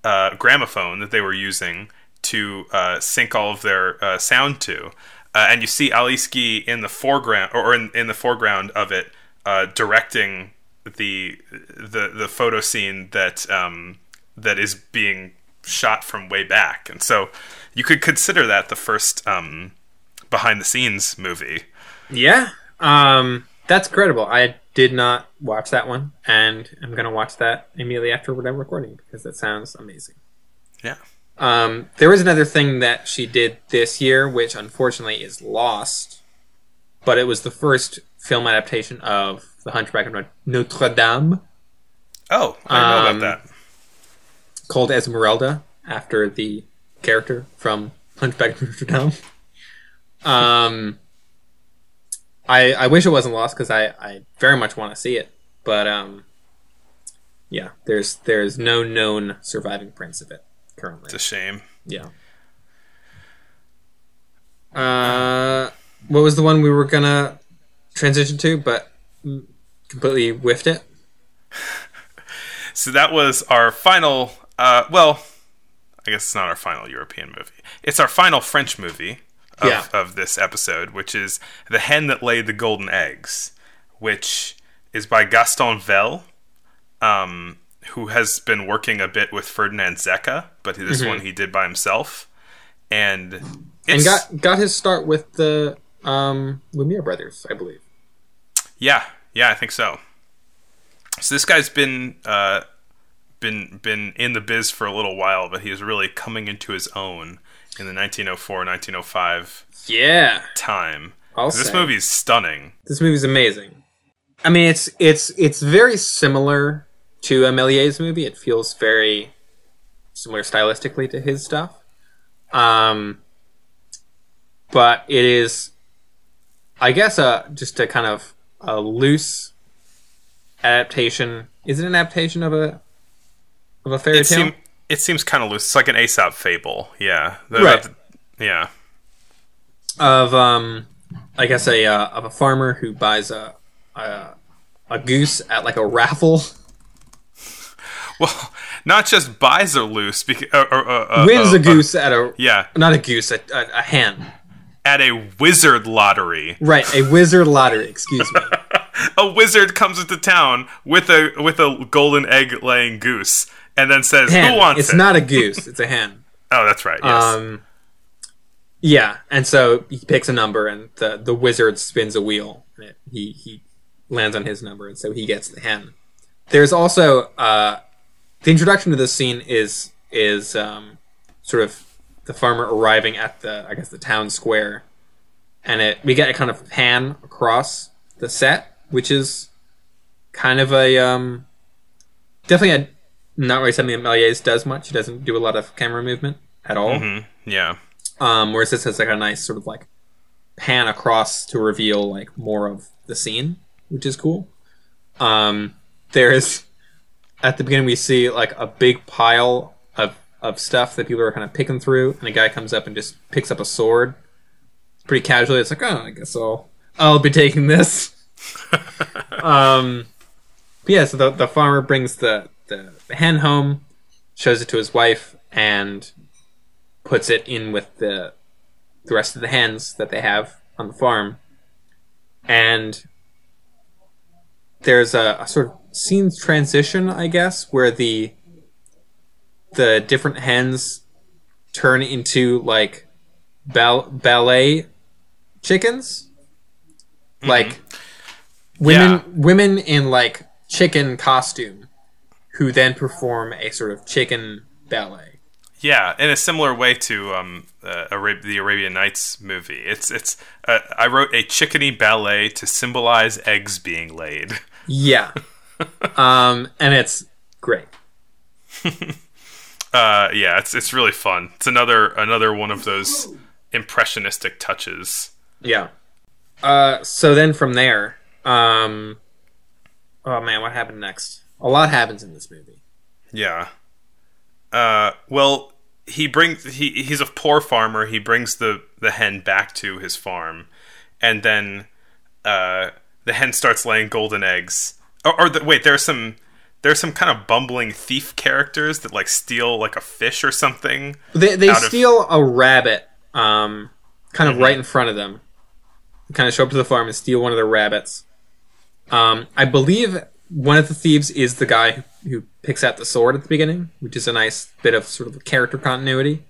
uh, gramophone that they were using to uh, sync all of their uh, sound to. Uh, and you see Alice Guy in the foreground, or in, in the foreground of it, uh, directing the the the photo scene that um, that is being shot from way back, and so you could consider that the first um, behind the scenes movie. Yeah. Um, that's credible. I did not watch that one, and I'm gonna watch that immediately after we're done recording because that sounds amazing. Yeah. Um, there was another thing that she did this year, which unfortunately is lost, but it was the first film adaptation of The Hunchback of Notre Dame, Oh, I didn't know Um, about that. called Esmeralda after the character from Hunchback of Notre Dame. Um, I I wish it wasn't lost because I, I very much want to see it, but um, yeah, there's there's no known surviving prints of it currently. It's a shame. Yeah. Uh, what was the one we were gonna transition to, but completely whiffed it? [LAUGHS] So that was our final. Uh, well, I guess it's not our final European movie. It's our final French movie of, Yeah. of this episode, which is "The Hen That Laid the Golden Eggs," which is by Gaston Velle, um, who has been working a bit with Ferdinand Zecca, but this one he did by himself, and Mm-hmm. And got got his start with the um, Lumiere brothers, I believe. Yeah, yeah, I think so. So this guy's been uh, been been in the biz for a little while, but he is really coming into his own in the 1904-1905 Yeah, time. This say. movie's stunning. this movie's amazing. I mean, it's it's it's very similar to a Méliès movie. It feels very similar stylistically to his stuff. Um, but it is, I guess, a just a kind of a loose adaptation. Is it an adaptation of a of a fairy It, tale? seem, it seems kind of loose. It's like an Aesop fable. Yeah. The- Right. the- yeah. of um I guess a uh, of a farmer who buys a, a a goose at like a raffle, [LAUGHS] [LAUGHS] Well, not just buys are loose, because, uh, uh, uh, wins uh, a goose at a yeah, not a goose a, a, a hen. at a wizard lottery. Right, a wizard lottery. Excuse me. [LAUGHS] a wizard comes into town with a with a golden egg laying goose and then says, Hen. "Who wants it's it?" It's not a [LAUGHS] goose. It's a hen. oh, that's right. Yes. Um, yeah, and so he picks a number, and the the wizard spins a wheel, and it, he he lands on his number, and so he gets the hen. There's also uh, the introduction to this scene is is um, sort of the farmer arriving at the I guess the town square, and it we get a kind of pan across the set, which is kind of a um, definitely a not really something that Méliès does much. He doesn't do a lot of camera movement at all. Mhm. Yeah. Um, whereas this has like a nice sort of like pan across to reveal like more of the scene, which is cool. Um, there is at the beginning we see like a big pile of of stuff that people are kind of picking through, and a guy comes up and just picks up a sword. Pretty casually, it's like, oh, I guess I'll I'll be taking this. [LAUGHS] um, yeah, so the the farmer brings the, the the hen home, shows it to his wife, and puts it in with the the rest of the hens that they have on the farm, and there's a, a sort of scene transition, I guess, where the the different hens turn into like bal- ballet chickens, like women Yeah. women in like chicken costume, who then perform a sort of chicken ballet. Yeah, in a similar way to um, uh, Arab- the Arabian Nights movie. It's it's. Uh, I wrote a chickeny ballet to symbolize eggs being laid. Yeah, [LAUGHS] um, and it's great. [LAUGHS] Uh, yeah, it's it's really fun. It's another another one of those impressionistic touches. Yeah. Uh, so then from there, um, oh man, what happened next? A lot happens in this movie. Yeah. Uh, well, he brings he he's a poor farmer. He brings the the hen back to his farm, and then uh, the hen starts laying golden eggs. Or, or the, wait, there's some there's some kind of bumbling thief characters that like steal like a fish or something. They they Out of- steal a rabbit, um, kind of right in front of them. They kind of show up to the farm and steal one of their rabbits. Um, I believe one of the thieves is the guy who, who picks out the sword at the beginning, which is a nice bit of sort of character continuity.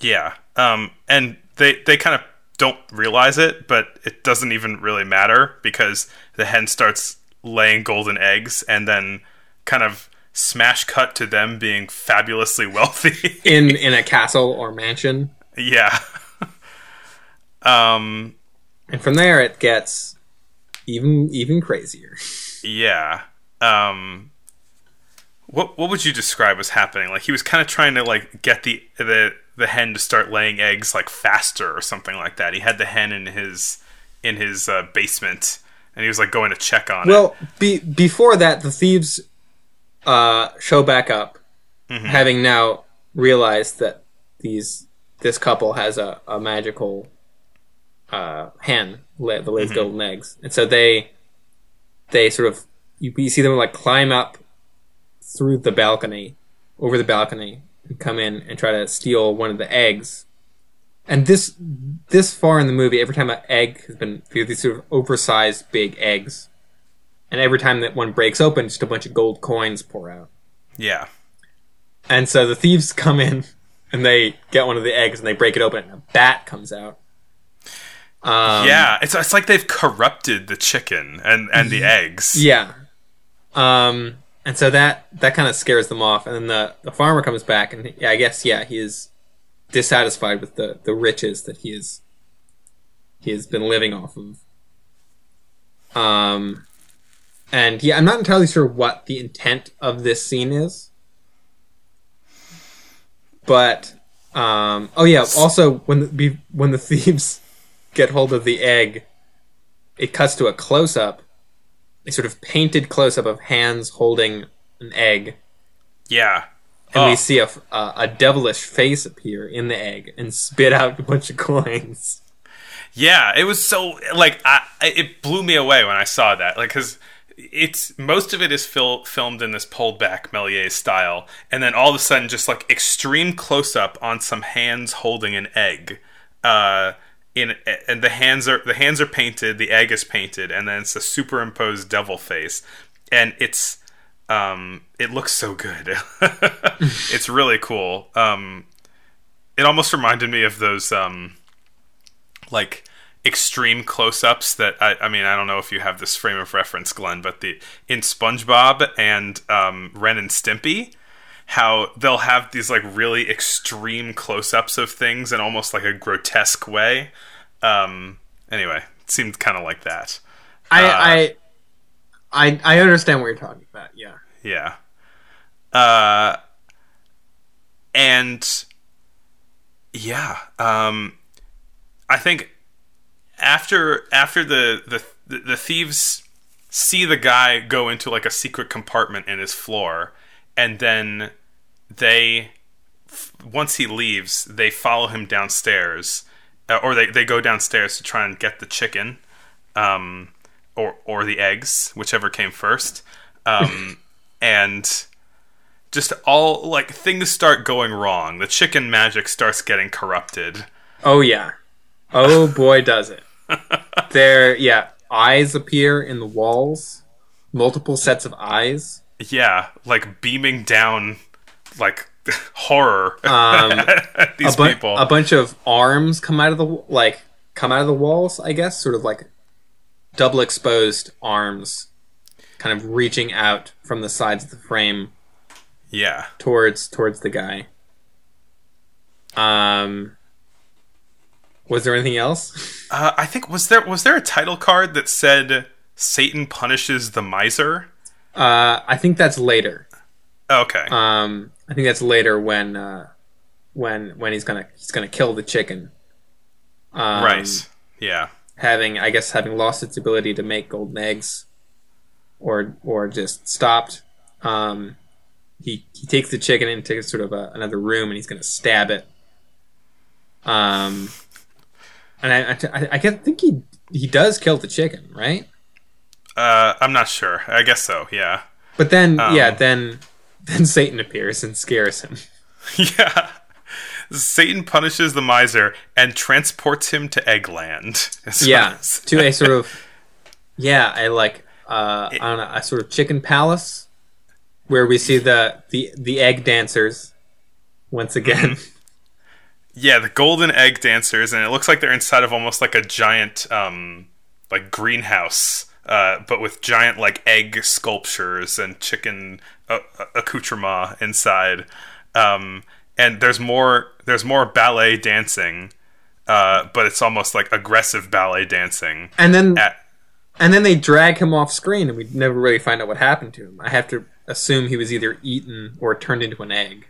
Yeah. Um, and they they kind of don't realize it, but it doesn't even really matter because the hen starts laying golden eggs and then kind of smash cut to them being fabulously wealthy. [LAUGHS] in in a castle or mansion, yeah. [LAUGHS] um and from there it gets even even crazier. yeah. Um what what would you describe as happening? Like he was kind of trying to like get the the the hen to start laying eggs like faster or something like that. He had the hen in his in his uh, basement and he was like going to check on it. Well, be, before that, the thieves uh, show back up, having now realized that these this couple has a, a magical uh, hen la- that lays golden eggs, and so they they sort of you, you see them like climb up through the balcony, over the balcony, and come in and try to steal one of the eggs. And this this far in the movie, every time an egg has been these sort of oversized big eggs, and every time that one breaks open, just a bunch of gold coins pour out. Yeah. And so the thieves come in and they get one of the eggs and they break it open, and a bat comes out. Um, yeah, it's it's like they've corrupted the chicken and and the eggs. Yeah. Um, and so that that kind of scares them off, and then the the farmer comes back, and yeah, I guess yeah, he is dissatisfied with the the riches that he is he has been living off of. Um, and yeah, I'm not entirely sure what the intent of this scene is, but um, oh yeah, also when the when the [LAUGHS] thieves get hold of the egg, it cuts to a close up a sort of painted close up of hands holding an egg, Yeah. And Oh, we see a, a a devilish face appear in the egg and spit out a bunch of coins. yeah, it was so like I, I- it blew me away when I saw that. Like cuz it's most of it is fil- filmed in this pulled back Méliès style and then all of a sudden just like extreme close up on some hands holding an egg. Uh in and the hands are the hands are painted, the egg is painted and then it's a superimposed devil face and it's um it looks so good. [LAUGHS] it's really cool. Um it almost reminded me of those um like extreme close-ups that I, I mean I don't know if you have this frame of reference Glenn but the in SpongeBob and um, Ren and Stimpy how they'll have these like really extreme close-ups of things in almost like a grotesque way um anyway it seemed kind of like that I, Uh, I I I understand what you're talking about. Yeah. Yeah. Uh and yeah, um I think after after the the the thieves see the guy go into like a secret compartment in his floor and then they once he leaves, they follow him downstairs uh, or they they go downstairs to try and get the chicken um or or the eggs, whichever came first. Um, [LAUGHS] and just all like things start going wrong. The chicken magic starts getting corrupted. Oh yeah. Oh boy, does it. [LAUGHS] there, yeah. Eyes appear in the walls. Multiple sets of eyes. Yeah, like beaming down like [LAUGHS] horror Um, [LAUGHS] at these a, bu- people. a bunch of arms come out of the like come out of the walls. I guess sort of like double exposed arms, kind of reaching out from the sides of the frame yeah. towards towards the guy. Um, was there anything else? [LAUGHS] Uh, I think was there was there a title card that said Satan punishes the miser? Uh, I think that's later. Okay. Um, I think that's later when uh, when when he's gonna he's gonna kill the chicken. Um, right. Yeah. Having I guess having lost its ability to make golden eggs, or or just stopped. Um, he he takes the chicken into sort of a, another room and he's gonna stab it. Um, and I I, I guess- think he he does kill the chicken, right? Uh, I'm not sure. I guess so. Yeah. But then Um. yeah, then then Satan appears and scares him. [LAUGHS] Yeah. Satan punishes the miser and transports him to Eggland. yeah to a sort of [LAUGHS] yeah i like uh i don't know a sort of chicken palace where we see the the the egg dancers once again [LAUGHS] Yeah, the golden egg dancers, and it looks like they're inside of almost like a giant, um, like greenhouse, uh, but with giant like egg sculptures and chicken uh, accoutrement inside. Um, and there's more, there's more ballet dancing, uh, but it's almost like aggressive ballet dancing. and then At, and then they drag him off screen and we never really find out what happened to him i have to assume he was either eaten or turned into an egg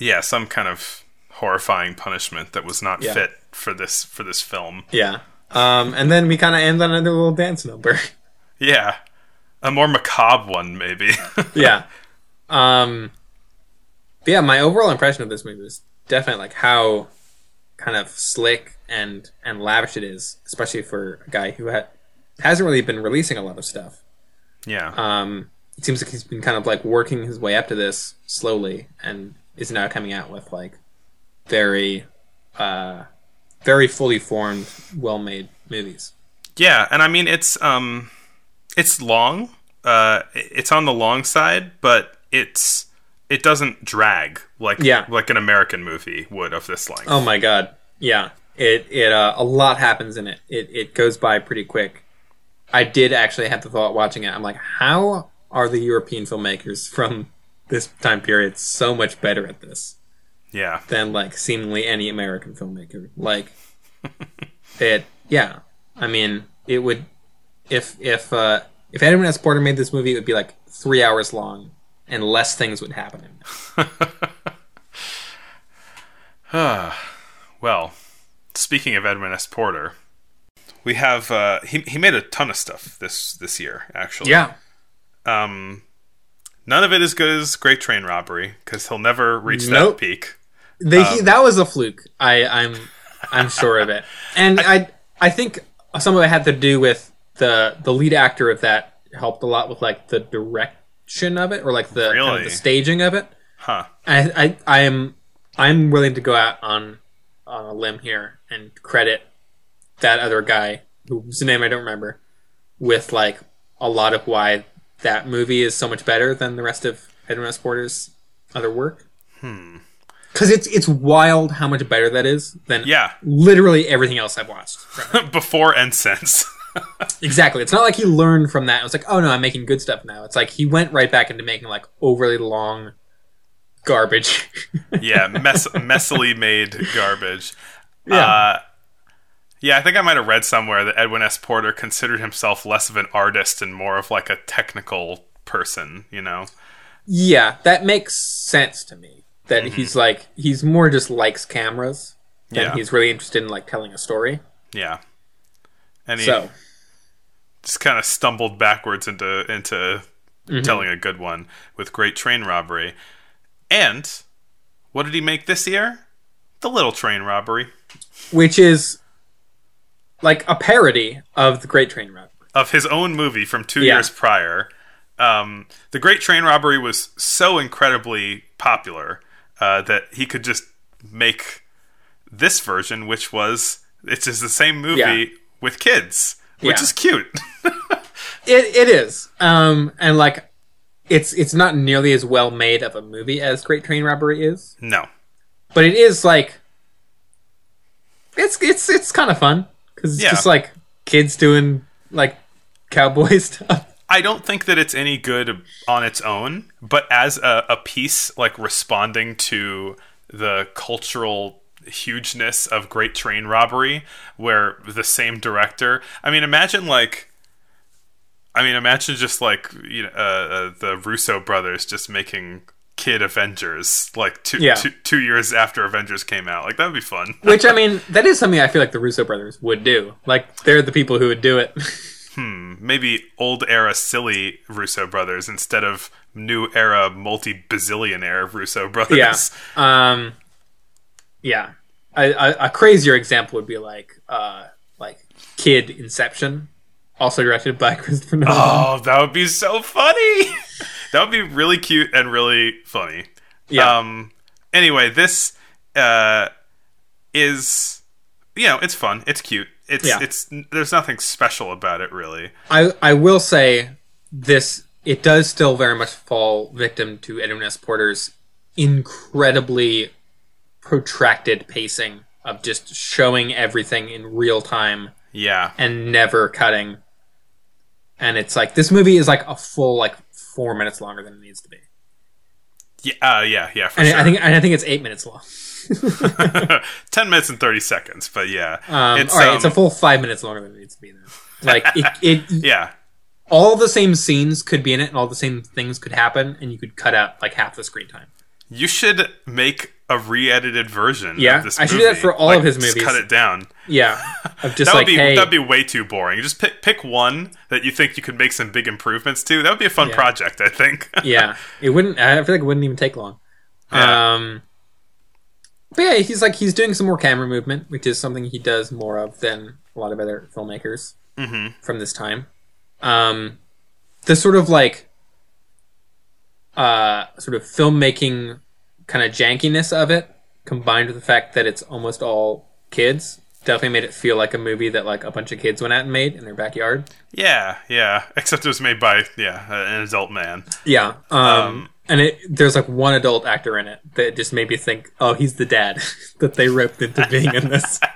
yeah, some kind of horrifying punishment that was not Yeah. fit for this for this film. yeah um and then we kind of end on another little dance number Yeah, a more macabre one maybe. [LAUGHS] yeah. Um, but yeah, my overall impression of this movie was definitely like how kind of slick and and lavish it is, especially for a guy who ha- hasn't really been releasing a lot of stuff. yeah. Um, it seems like he's been kind of like working his way up to this slowly, and is now coming out with like very, uh, very fully formed, well made movies. Yeah, and I mean it's um it's long. Uh it's on the long side, but it's it doesn't drag like Yeah. like an American movie would of this length. Oh my god. Yeah. It it uh, a lot happens in it. It it goes by pretty quick. I did actually have the thought watching it. I'm like, how are the European filmmakers from this time period so much better at this Yeah. than like seemingly any American filmmaker? Like [LAUGHS] it yeah. I mean, it would if if uh if Edwin S. Porter made this movie, it would be like three hours long and less things would happen [LAUGHS] in [SIGHS] it. Well, speaking of Edwin S. Porter, we have uh he he made a ton of stuff this this year actually. Yeah. Um none of it as good as Great Train Robbery cuz he'll never reach Nope. that peak. They, Um, that was a fluke. I, I'm I'm sure of it, and I I think some of it had to do with the the lead actor of that helped a lot with like the direction of it or like the, kind of the staging of it. Huh. I, I I am I'm willing to go out on on a limb here and credit that other guy whose name I don't remember with like a lot of why that movie is so much better than the rest of Edwin S. Porter's other work. Hmm. Because it's it's wild how much better that is than Yeah. literally everything else I've watched. [LAUGHS] Before and since. [LAUGHS] exactly. It's not like he learned from that. It was like, oh no, I'm making good stuff now. It's like he went right back into making like overly long garbage. [LAUGHS] yeah, mess, messily made garbage. Yeah. Uh, yeah, I think I might have read somewhere that Edwin S. Porter considered himself less of an artist and more of like a technical person, you know? Yeah, that makes sense to me. That mm-hmm. he's like he's more just likes cameras than Yeah. he's really interested in like telling a story. Yeah. And he So just kind of stumbled backwards into into mm-hmm. telling a good one with Great Train Robbery. And what did he make this year? The Little Train Robbery which is like a parody of the Great Train Robbery. of his own movie from two Yeah. years prior. Um, the Great Train Robbery was so incredibly popular uh, that he could just make this version, which was it's just the same movie Yeah. with kids, which Yeah. is cute. [LAUGHS] It it is. Um and like it's it's not nearly as well made of a movie as Great Train Robbery is, No. but it is like it's it's it's kind of fun because it's Yeah. just like kids doing like cowboy [LAUGHS] stuff. I don't think that it's any good on its own, but as a, a piece like responding to the cultural hugeness of Great Train Robbery, where the same director, I mean, imagine like, I mean, imagine just like you know uh, uh, the Russo brothers just making kid Avengers like two, Yeah. two two years after Avengers came out, like that would be fun. [LAUGHS] Which I mean, that is something I feel like the Russo brothers would do. Like they're the people who would do it. [LAUGHS] hmm, Maybe old era silly Russo brothers instead of new era multi bazillionaire Russo [LAUGHS] brothers. yeah. Um. Yeah. A, a, a crazier example would be like uh like Kid Inception, also directed by Christopher Nolan. Oh, that would be so funny. That would be really cute and really funny. yeah. Um anyway, this uh is you know, it's fun, it's cute. It's Yeah. it's there's nothing special about it really. I I will say this it does still very much fall victim to Edwin S. Porter's incredibly protracted pacing of just showing everything in real time Yeah. and never cutting. And it's like this movie is like a full like four minutes longer than it needs to be. Yeah, uh, yeah, yeah, for And sure. I think I think it's eight minutes long. [LAUGHS] [LAUGHS] 10 minutes and 30 seconds, but yeah. Um, it's all right, um, it's a full five minutes longer than it needs to be. Then, like it, [LAUGHS] it yeah. all the same scenes could be in it, and all the same things could happen, and you could cut out like half the screen time. You should make a re-edited version Yeah, of this I should do that for all Like, of his just movies. cut it down. Yeah, [LAUGHS] of just that like would be hey, that'd be way too boring. Just pick pick one that you think you could make some big improvements to. That would be a fun Yeah. project, I think. [LAUGHS] yeah, it wouldn't. I feel like it wouldn't even take long. Yeah. Um, but yeah, he's like he's doing some more camera movement, which is something he does more of than a lot of other filmmakers Mhm. from this time. Um, the sort of like uh, sort of filmmaking kind of jankiness of it, combined with the fact that it's almost all kids, definitely made it feel like a movie that like a bunch of kids went out and made in their backyard. yeah, yeah. Except it was made by yeah an adult man. Yeah. Um, Um, and it, there's like one adult actor in it that just made me think, oh, he's the dad [LAUGHS] that they roped into being in this. [LAUGHS]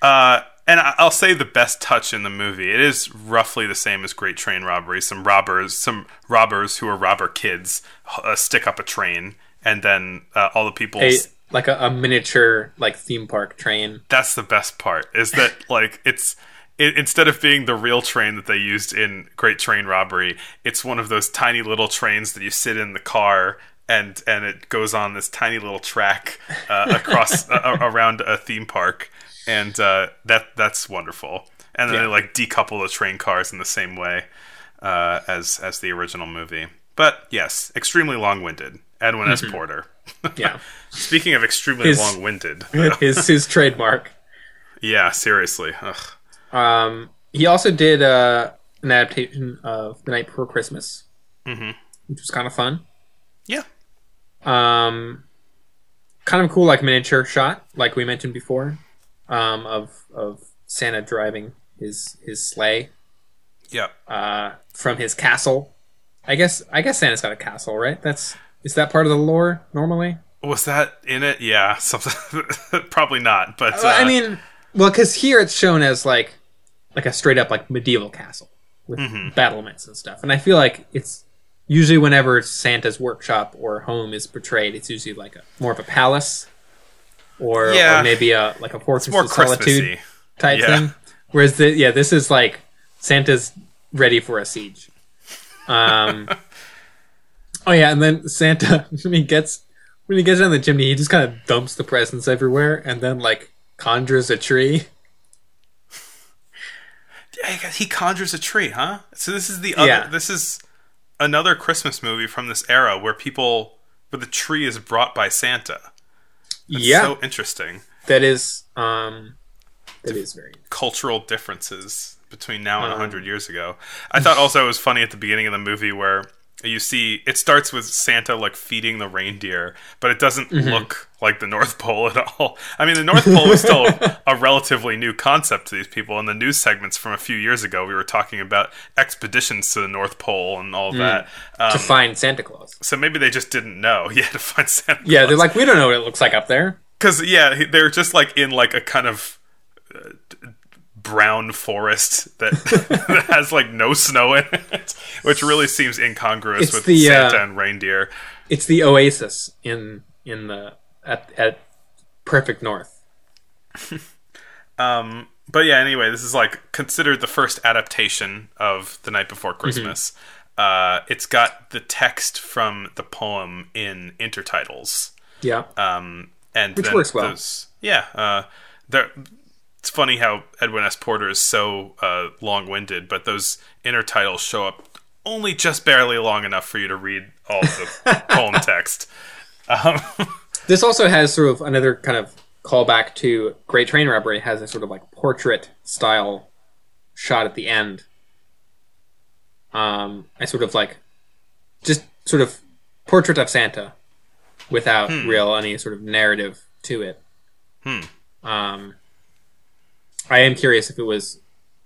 Uh, and I'll say the best touch in the movie. It is roughly the same as Great Train Robbery. Some robbers, some robbers who are robber kids, uh, stick up a train, and then uh, all the people. A, like a, a miniature like theme park train. that's the best part is that [LAUGHS] like it's it, instead of being the real train that they used in Great Train Robbery, it's one of those tiny little trains that you sit in the car and and it goes on this tiny little track uh, across [LAUGHS] uh, around a theme park, and uh, that that's wonderful. And then Yeah. they like decouple the train cars in the same way uh, as as the original movie. But yes, extremely long winded. Edwin S. Porter. Yeah. [LAUGHS] Speaking of extremely His- long winded, [LAUGHS] his his trademark. yeah, seriously. Ugh. Um, he also did uh, an adaptation of The Night Before Christmas, Mhm. which was kind of fun. Yeah. Um, kind of cool, like miniature shot, like we mentioned before, um, of of Santa driving his his sleigh Yep. uh, from his castle. I guess I guess Santa's got a castle, right? That's is that part of the lore normally? Was that in it? Yeah, [LAUGHS] something. probably not. But uh, I mean, well, because here it's shown as like like a straight up like medieval castle with Mm-hmm. battlements and stuff, and I feel like it's usually whenever Santa's workshop or home is portrayed, it's usually like a more of a palace. Or, Yeah. or maybe a like a fortress more of solitude type Yeah. thing. Whereas the yeah, this is like Santa's ready for a siege. Um, [LAUGHS] oh yeah, and then Santa [LAUGHS] when he gets when he gets down the chimney, he just kind of dumps the presents everywhere, and then like conjures a tree. He- he conjures a tree, huh? So this is the other. Yeah. This is another Christmas movie from this era where people, where the tree is brought by Santa. It's yeah, so interesting. that is um, that is very Cultural differences between now and a Um. hundred years ago. I thought also it was funny at the beginning of the movie where you see it starts with Santa like feeding the reindeer, but it doesn't look like the North Pole at all. I mean, the North Pole was still a relatively new concept to these people. In the news segments from a few years ago, we were talking about expeditions to the North Pole and all that. Um, to find Santa Claus. so maybe they just didn't know. [LAUGHS] Yeah, to find Santa. Yeah, they're like, we don't know what it looks like up there. because yeah, they're just like in like a kind of uh, brown forest that, [LAUGHS] that has like no snow in it, which really seems incongruous It's with the, Santa uh, and reindeer. It's the oasis in in the at at perfect north. [LAUGHS] Um, but yeah, anyway, this is like considered the first adaptation of The Night Before Christmas. Uh, it's got the text from the poem in intertitles. Yeah. Um, and Which works well. those- yeah, uh, there. It's funny how Edwin S. Porter is so uh, long-winded, but those intertitles show up only just barely long enough for you to read all of the [LAUGHS] poem text. Um, This also has sort of another kind of callback to Great Train Robbery. It has a sort of like portrait style shot at the end. Um, I sort of like just sort of portrait of Santa without real any sort of narrative to it. Hmm. Um, I am curious if it was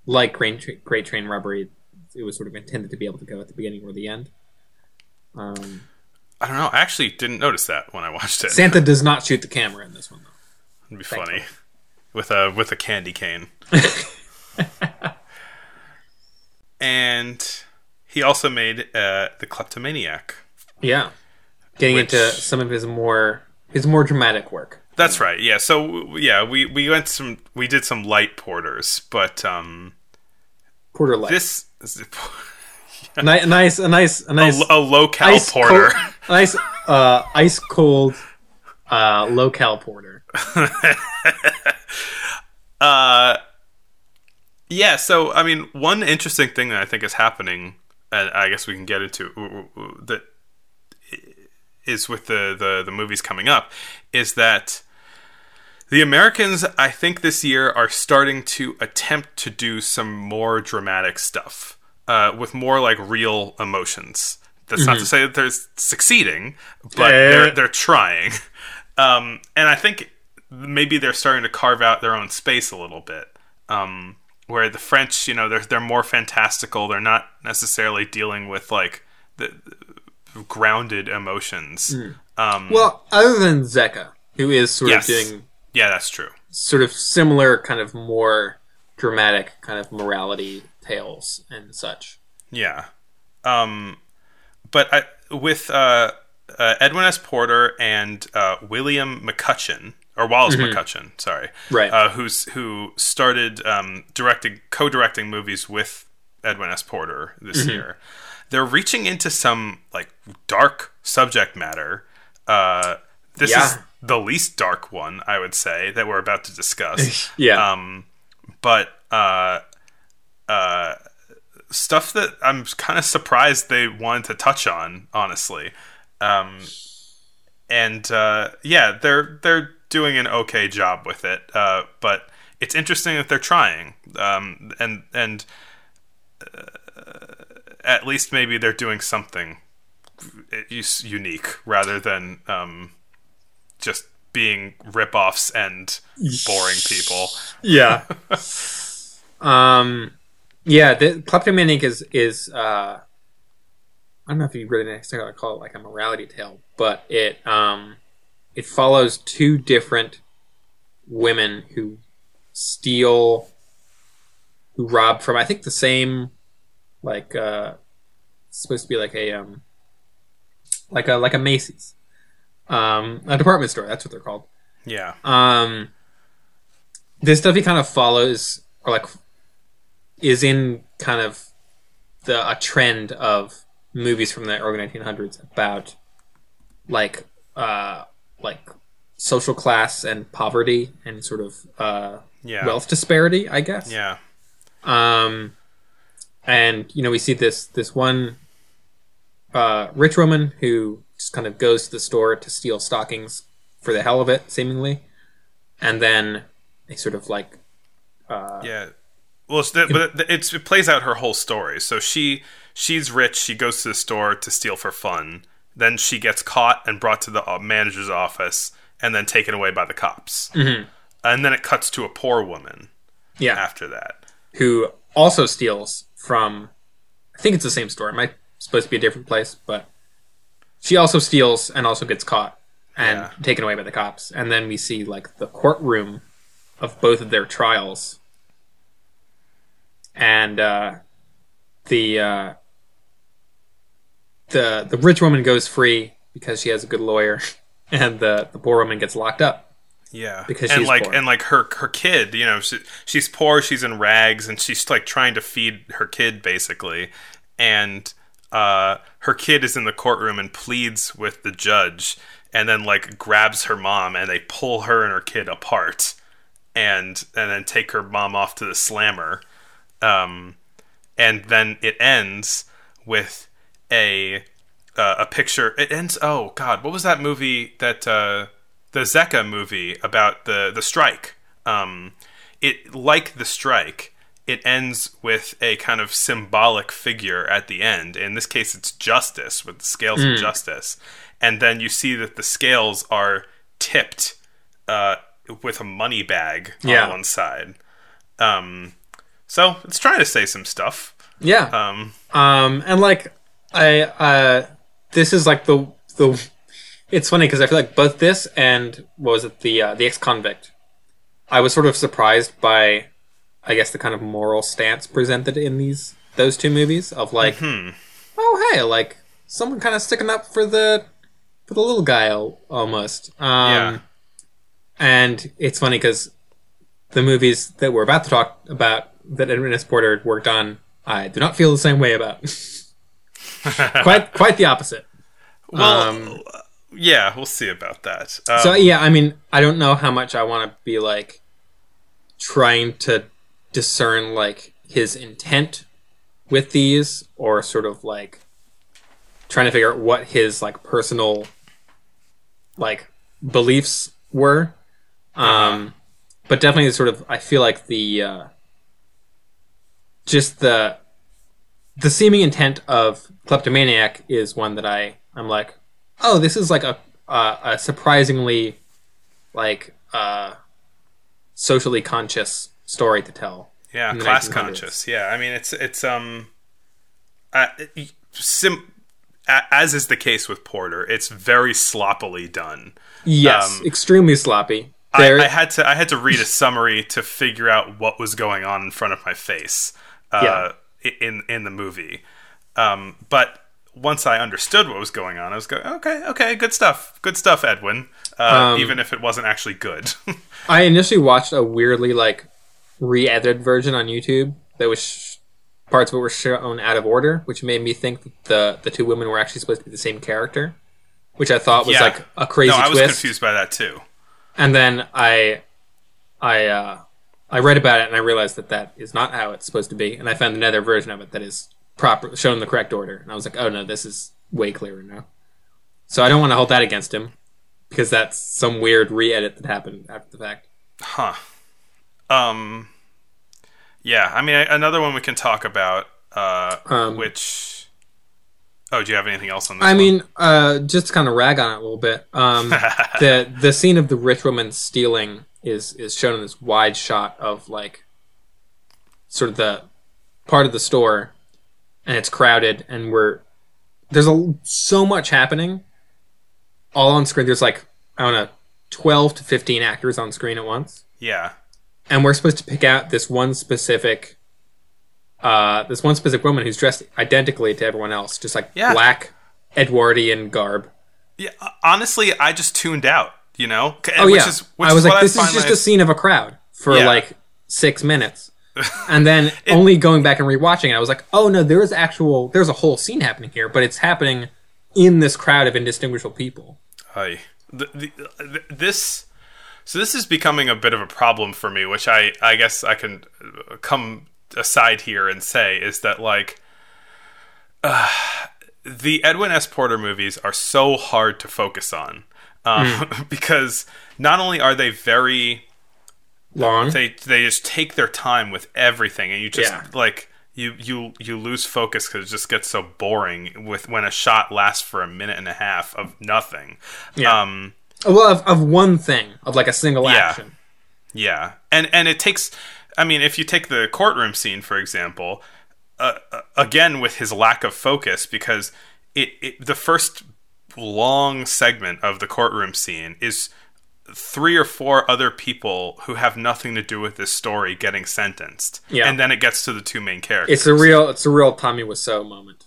like Great, Tra- Great Train Robbery. It was sort of intended to be able to go at the beginning or the end. Um, I don't know. I actually didn't notice that when I watched it. Santa does not shoot the camera in this one, though. It'd be funny [LAUGHS] with a with a candy cane. [LAUGHS] and he also made uh, the kleptomaniac. Yeah, getting Which- into some of his more his more dramatic work. That's right. Yeah. So yeah, we we went some we did some light porters, but um Porter Light. this [LAUGHS] Ni- nice, a nice, a a, nice a low cal ice porter. cold, nice, uh, ice cold, uh, low cal porter. [LAUGHS] Uh, yeah. So I mean, one interesting thing that I think is happening, and I guess we can get into that is with the the the movies coming up, is that the Americans, I think, this year are starting to attempt to do some more dramatic stuff uh, with more like real emotions. That's not to say that they're succeeding, but Eh. they're they're trying. [LAUGHS] Um, and I think maybe they're starting to carve out their own space a little bit. Um, where the French, you know, they're they're more fantastical. They're not necessarily dealing with like the grounded emotions. Um, Well, other than Zecca, who is sort Yes. of doing yeah, that's true. sort of similar, kind of more dramatic, kind of morality tales and such. Yeah. Um, but I, with uh, uh, Edwin S. Porter and uh, William McCutcheon, or Wallace McCutcheon, sorry, Right. uh, who's who started um, directing, co-directing movies with Edwin S. Porter this year. They're reaching into some like dark subject matter. Uh, this is the least dark one, I would say, that we're about to discuss. [LAUGHS] Yeah, Um, but uh, uh, stuff that I'm kind of surprised they wanted to touch on, honestly. Um, and uh, yeah, they're they're doing an okay job with it. Uh, but it's interesting that they're trying, um, and and uh, at least maybe they're doing something unique rather than um, just being rip-offs and boring people. [LAUGHS] yeah. um, yeah. The kleptomaniac is is uh, I don't know if you really necessarily call it like a morality tale, but it um, it follows two different women who steal, who rob from I think the same, like uh, supposed to be like a um, like a like a Macy's, um, a department store. That's what they're called. Yeah. Um, this stuff he kind of follows, or like, is in kind of the a trend of movies from the early 1900s about like uh like social class and poverty and sort of uh Yeah. wealth disparity, I guess. Yeah. Um, and you know, we see this this one uh, rich woman who just kind of goes to the store to steal stockings for the hell of it, seemingly, and then a sort of like uh, Yeah. Well, it's, but it's, it plays out her whole story. So she she's rich. She goes to the store to steal for fun. Then she gets caught and brought to the uh, manager's office, and then taken away by the cops. Mm-hmm. And then it cuts to a poor woman Yeah, after that. who also steals from. I think it's the same store. It might supposed to be a different place, but she also steals and also gets caught and Yeah. taken away by the cops. And then we see like the courtroom of both of their trials, and uh, the uh, the the rich woman goes free because she has a good lawyer, [LAUGHS] and the the poor woman gets locked up. Yeah, Because and she's like poor. and like her her kid, you know, she, she's poor, she's in rags, and she's like trying to feed her kid basically, and uh, her kid is in the courtroom and pleads with the judge, and then like grabs her mom, and they pull her and her kid apart, and and then take her mom off to the slammer, um, and then it ends with a uh, a picture. It ends. Oh God, what was that movie that uh, the Zecca movie about the the strike? Um, it like the strike. It ends with a kind of symbolic figure at the end. In this case, it's justice with the scales of justice, and then you see that the scales are tipped uh, with a money bag Yeah. on one side. Um, so it's trying to say some stuff. Yeah. Um, Um, and like I, uh, this is like the the. It's funny because I feel like both this and what was it the uh, the ex convict. I was sort of surprised by, I guess, the kind of moral stance presented in these those two movies of like, oh hey, like someone kind of sticking up for the for the little guy almost. Um, Yeah. And it's funny because the movies that we're about to talk about that Edwin S. Porter worked on, I do not feel the same way about. [LAUGHS] quite quite the opposite. well, Um, yeah, we'll see about that. Um, So yeah, I mean, I don't know how much I want to be like trying to discern like his intent with these, or sort of like trying to figure out what his like personal like beliefs were. Um, but definitely sort of, I feel like the uh, just the the seeming intent of kleptomaniac is one that I I'm like, oh, this is like a a, a surprisingly like uh, socially conscious story to tell. yeah, class 1900s. conscious. Yeah, I mean, it's it's um, uh, sim, as is the case with Porter, it's very sloppily done. Yes, Um, extremely sloppy. I, I had to I had to read a summary to figure out what was going on in front of my face uh, i in in the movie. Um, but once I understood what was going on, I was going, okay, okay, good stuff, good stuff, Edwin. Uh, Um, even if it wasn't actually good. [LAUGHS] I initially watched a weirdly like re-edited version on YouTube that was sh- parts of it were shown out of order, which made me think that the the two women were actually supposed to be the same character, which I thought was Yeah. like a crazy no, I was twist. confused by that too. And then I, I, uh, I read about it and I realized that that is not how it's supposed to be. And I found another version of it that is proper, shown the correct order. And I was like, oh no, this is way clearer now. So I don't want to hold that against him because that's some weird re-edit that happened after the fact. Huh. Um. Yeah, I mean, another one we can talk about. Uh, Um, which. Oh, do you have anything else on this? I one? mean, uh, just to kind of rag on it a little bit. Um, [LAUGHS] the the scene of the rich woman stealing is is shown in this wide shot of like sort of the part of the store, and it's crowded, and we're there's a so much happening, all on screen. There's like I don't know, twelve to fifteen actors on screen at once, yeah, and we're supposed to pick out this one specific. Uh, this one specific woman who's dressed identically to everyone else, just like Yeah. black Edwardian garb. yeah. Honestly, I just tuned out. You know. Oh which yeah, Is, which I was like, this is just my- a scene of a crowd for Yeah. like six minutes, and then [LAUGHS] only going back and rewatching it, I was like, oh no, there is actual, there's a whole scene happening here, but it's happening in this crowd of indistinguishable people. Hi. The, the, th this so this is becoming a bit of a problem for me, which I I guess I can uh, come aside here and say is that like uh, [SIGHS] the Edwin S. Porter movies are so hard to focus on um, [LAUGHS] because not only are they very long. they they just take their time with everything, and you just Yeah. like you you you lose focus because it just gets so boring with when a shot lasts for a minute and a half of nothing. Yeah. Um, well, of, of one thing, of like a single Yeah. action. Yeah, and and it takes. I mean, if you take the courtroom scene for example, uh, uh, again with his lack of focus, because it, it the first long segment of the courtroom scene is three or four other people who have nothing to do with this story getting sentenced. Yeah. and then it gets to the two main characters. It's a real, it's a real Tommy Wiseau moment.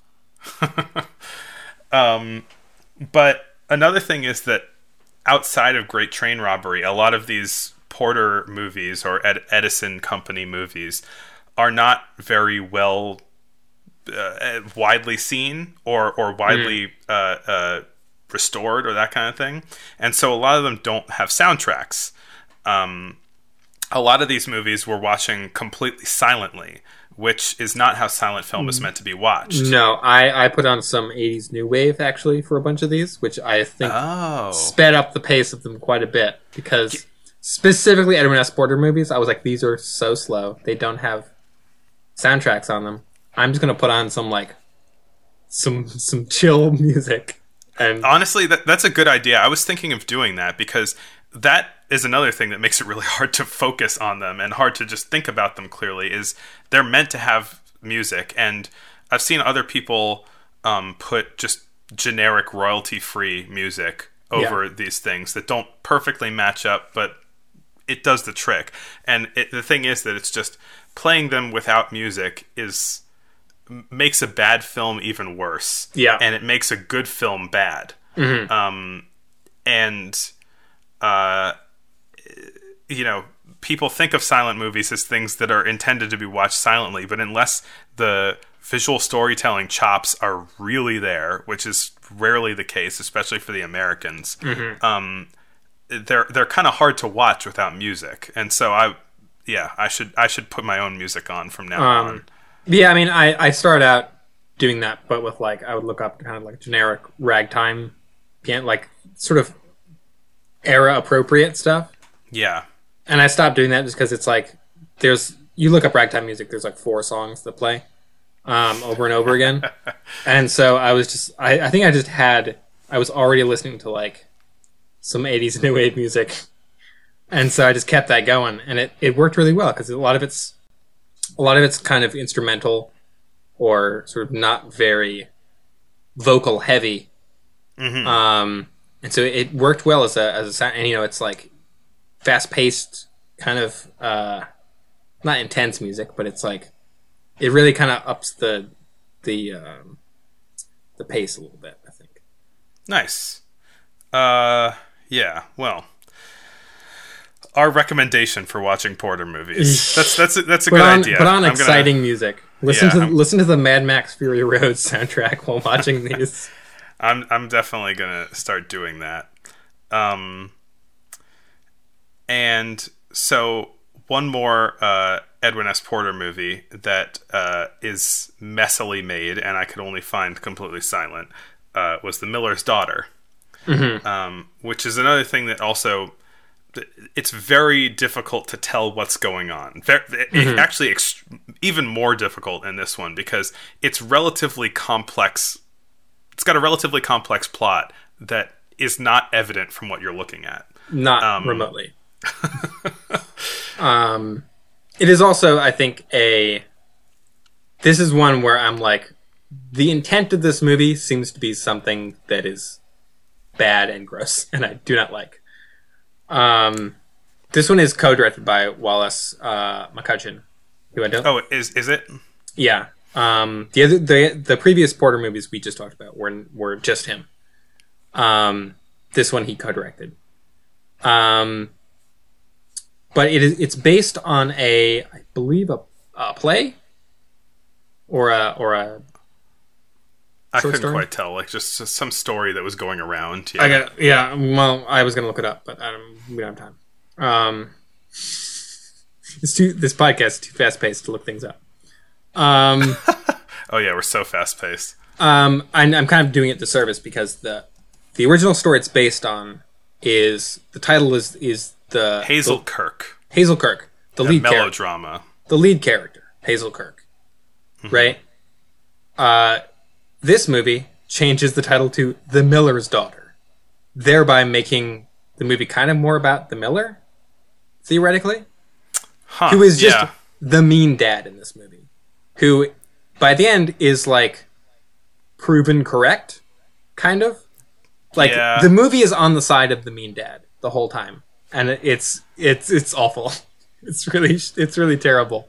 [LAUGHS] um, But another thing is that outside of Great Train Robbery, a lot of these Porter movies or Ed- Edison Company movies are not very well uh, widely seen or or widely uh, uh, restored or that kind of thing, and so a lot of them don't have soundtracks. Um, a lot of these movies we're watching completely silently, which is not how silent film is meant to be watched. No, I, I put on some 80s new wave actually for a bunch of these, which I think Oh, sped up the pace of them quite a bit because specifically Edwin S. Porter movies, I was like, these are so slow. They don't have soundtracks on them. I'm just gonna put on some like some some chill [LAUGHS] music and honestly that, that's a good idea. I was thinking of doing that because that is another thing that makes it really [LAUGHS] hard to focus on them and hard to just think about them clearly is they're meant to have music. And i've seen other people um, put just generic royalty free music over these things that don't perfectly match up but it does the trick. And it, the thing is that it's just playing them without music is makes a bad film even worse. Yeah. and it makes a good film bad. Um, and uh, you know people think of silent movies as things that are intended to be watched silently but unless the visual storytelling chops are really there which is rarely the case especially for the americans um, they're they're kind of hard to watch without music. And so i yeah i should i should put my own music on from now Um, on yeah, I mean, I I started out doing that, but with like I would look up kind of like generic ragtime, pian- like sort of era appropriate stuff, yeah. And I stopped doing that just because it's like there's you look up ragtime music, there's like four songs that play um, over and over again, [LAUGHS] and so I was just I, I think I just had I was already listening to like some 80s new wave music. And so I just kept that going and it, it worked really well because a lot of it's a lot of it's kind of instrumental or sort of not very vocal heavy Mhm. um and so it worked well as a as a sound and you know it's like fast paced kind of uh not intense music but it's like it really kind of ups the the um the pace a little bit i think Nice. Uh, yeah. Well, our recommendation for watching Porter movies. [LAUGHS] That's that's a, that's a put good on idea. put on I'm gonna- exciting music listen Yeah, to I'm- listen to the mad max fury road soundtrack while watching [LAUGHS] these I'm I'm definitely gonna start doing that. Um, and so one more uh, Edwin S. Porter movie that uh, is messily made, and I could only find completely silent, uh, was The Miller's Daughter, um, which is another thing that also it's very difficult to tell what's going on. It- Actually, ex- even more difficult in this one because it's relatively complex. It's got a relatively complex plot that is not evident from what you're looking at. not Um, remotely. [LAUGHS] um, it is also, I think, a. This is one where I'm like, the intent of this movie seems to be something that is bad and gross, [LAUGHS] and I do not like. Um, this one is co-directed by Wallace uh, McCutcheon, who I don't. Oh, is is it? Yeah. Um, the other the the previous Porter movies we just talked about were were just him. Um, this one he co-directed. Um, but it is it's based on a I believe a, a play or a or a I couldn't story? quite tell. Like just, just some story that was going around. Yeah. I got yeah. Well, I was gonna look it up, but I don't, we don't have time. Um, it's too this podcast is too fast paced to look things up. Um. [LAUGHS] oh yeah, we're so fast paced. Um, I'm, I'm kind of doing it disservice because the the original story it's based on is the title is is the Hazel Kirke. the Hazel Kirke, the, lead character, Melodrama. the lead character, Hazel Kirke, right? Uh, this movie changes the title to The Miller's Daughter, thereby making the movie kind of more about the Miller, theoretically, Huh, who is just yeah. the mean dad in this movie, who by the end is like proven correct, kind of. Like Yeah. the movie is on the side of the mean dad the whole time, and it's it's it's awful. [LAUGHS] It's really it's really terrible.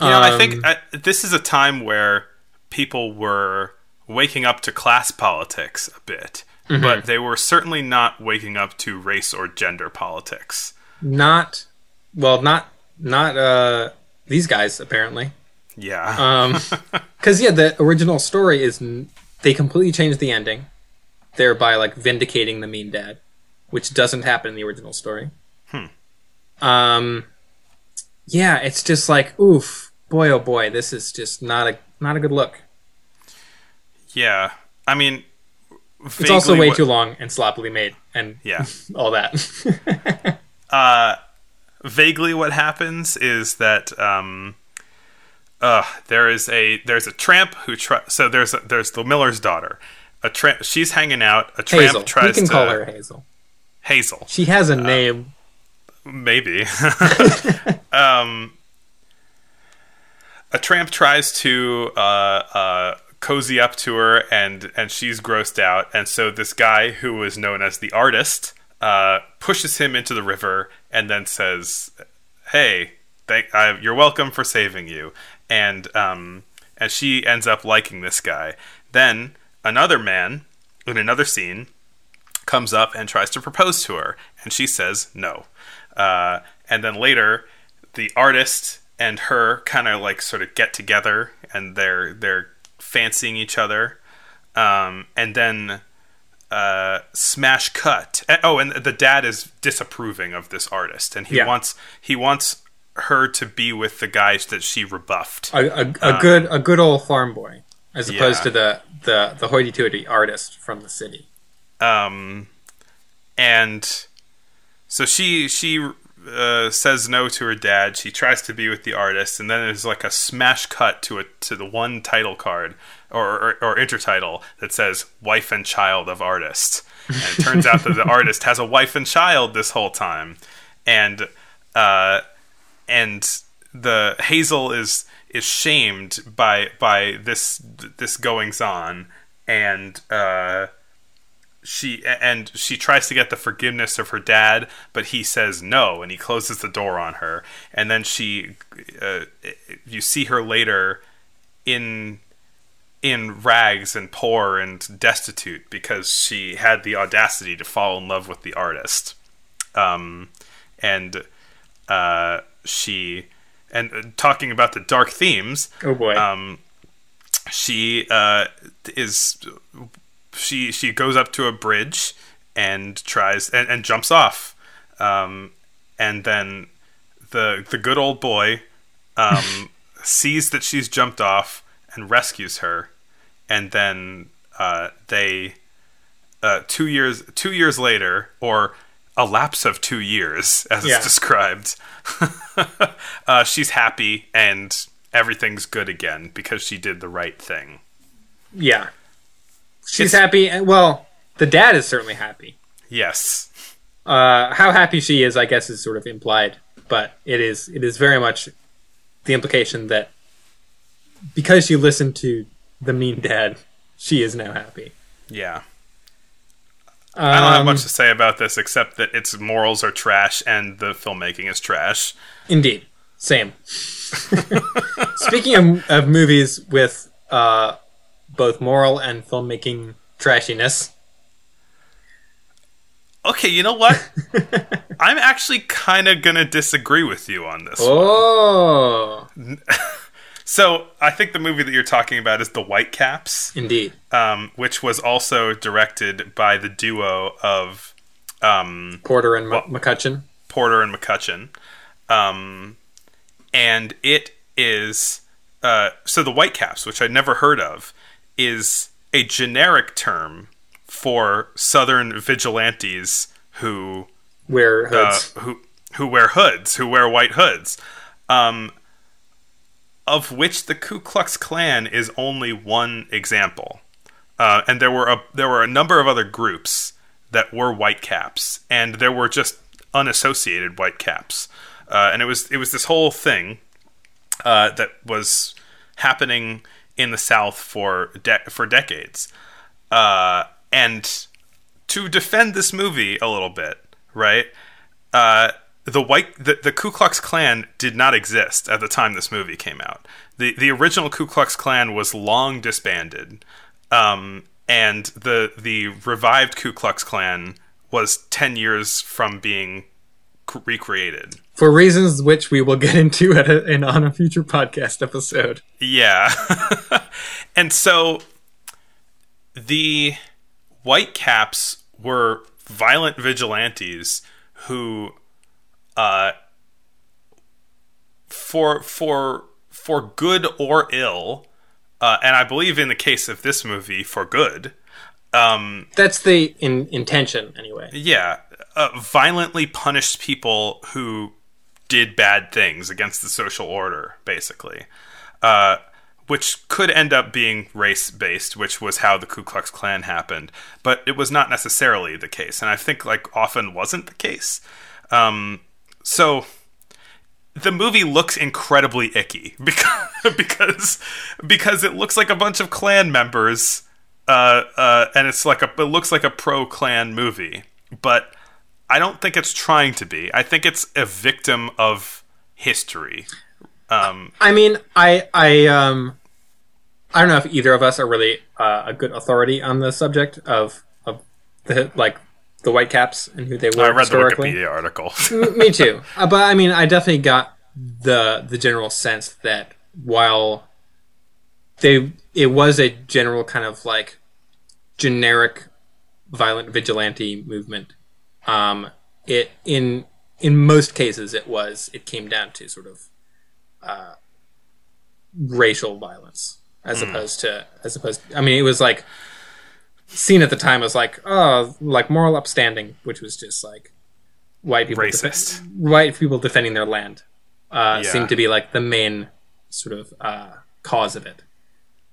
Yeah, know, I Um, think uh, this is a time where people were waking up to class politics a bit, Mm-hmm. but they were certainly not waking up to race or gender politics. not well, not not uh these guys apparently. Yeah. Um, [LAUGHS] because yeah, the original story is they completely changed the ending, thereby like vindicating the mean dad, which doesn't happen in the original story. Hmm. Um, yeah, it's just like oof, boy oh boy, this is just not a not a good look. Yeah. I mean, It's also way what- too long and sloppily made, and Yeah. [LAUGHS] all that. [LAUGHS] uh, vaguely what happens is that um, uh, there is a there's a tramp who try so there's a, there's the miller's daughter. A tramp she's hanging out. A tramp Hazel, tries can to call her Hazel. Hazel. She has a name. Maybe. [LAUGHS] um, a tramp tries to uh, uh, cozy up to her, and and she's grossed out. And so this guy, who is known as the artist, uh, pushes him into the river, and then says, "Hey, thank, uh, you're welcome for saving you." And um, and she ends up liking this guy. Then another man in another scene comes up and tries to propose to her, and she says no. Uh, and then later, the artist and her kind of like sort of get together, and they're they're fancying each other. Um, and then uh, smash cut. Eh, Oh, and the dad is disapproving of this artist, and he Yeah. wants he wants her to be with the guys that she rebuffed. a, a, a good a good old farm boy as opposed yeah. to the the the hoity-toity artist from the city. um, and so she she uh, says no to her dad. She tries to be with the artist, and then there's like a smash cut to a to the one title card or or, or intertitle that says "wife and child of artist." And it turns out that the [LAUGHS] artist has a wife and child this whole time, and uh, and the Hazel is is shamed by by this this goings on, and uh, she and she tries to get the forgiveness of her dad, but he says no, and he closes the door on her. And then she, uh, you see her later in in rags and poor and destitute because she had the audacity to fall in love with the artist. Um, and uh, she and uh, talking about the dark themes. Oh boy. Um, she uh, is she she goes up to a bridge and tries and, and jumps off, um, and then the the good old boy um, [LAUGHS] sees that she's jumped off and rescues her, and then uh, they uh, two years two years later or a lapse of two years as Yeah. it's described [LAUGHS] uh, she's happy and everything's good again because she did the right thing yeah. She's happy. and- Well, the dad is certainly happy. yes Uh, how happy she is, I guess, is sort of implied, but it is it is very much the implication that because she listened to the mean dad, she is now happy. yeah i don't have Um, much to say about this except that its morals are trash and the filmmaking is trash Indeed. Same. [LAUGHS] Speaking of, of movies with uh, both moral and filmmaking trashiness, okay you know what [LAUGHS] i'm actually kind of gonna disagree with you on this oh, [LAUGHS] so i think the movie that you're talking about is the whitecaps indeed. um, which was also directed by the duo of um, Porter and M- McCutcheon. Porter and McCutcheon. Um, and it is uh, so the Whitecaps, which I'd never heard of, is a generic term for Southern vigilantes who Wear uh, hoods. who who wear hoods, who wear white hoods, um, of which the Ku Klux Klan is only one example. Uh, and there were a there were a number of other groups that were white caps, and there were just unassociated white caps, uh, and it was it was this whole thing uh, that was happening in the South for de- for decades, uh, and to defend this movie a little bit, right? Uh, the white the, the Ku Klux Klan did not exist at the time this movie came out. the The original Ku Klux Klan was long disbanded, um, and the the revived Ku Klux Klan was ten years from being recreated. For reasons which we will get into at a, in, on a future podcast episode. Yeah. [LAUGHS] and so the white caps were violent vigilantes who uh for for for good or ill uh, and I believe in the case of this movie for good um That's the in, intention, anyway. yeah uh, violently punished people who did bad things against the social order basically uh, which could end up being race based which was how the ku klux klan happened but it was not necessarily the case and i think like often wasn't the case. Um, so the movie looks incredibly icky [LAUGHS] because because because it looks like a bunch of Klan members uh, uh, and it's like a it looks like a pro Klan movie but I don't think it's trying to be. I think it's a victim of history. Um, I mean, I I um I don't know if either of us are really uh, a good authority on the subject of of the like the white caps and who they were I read the. Wikipedia article. [LAUGHS] M- Me too. [LAUGHS] Uh, but I mean, I definitely got the the general sense that while they it was a general kind of like generic violent vigilante movement, um, it in in most cases it was it came down to sort of uh, racial violence as opposed to as opposed. I mean, it was like seen at the time as like oh like moral upstanding, which was just like white people Racist. white people defending their land uh, Yeah. seemed to be like the main sort of uh, cause of it.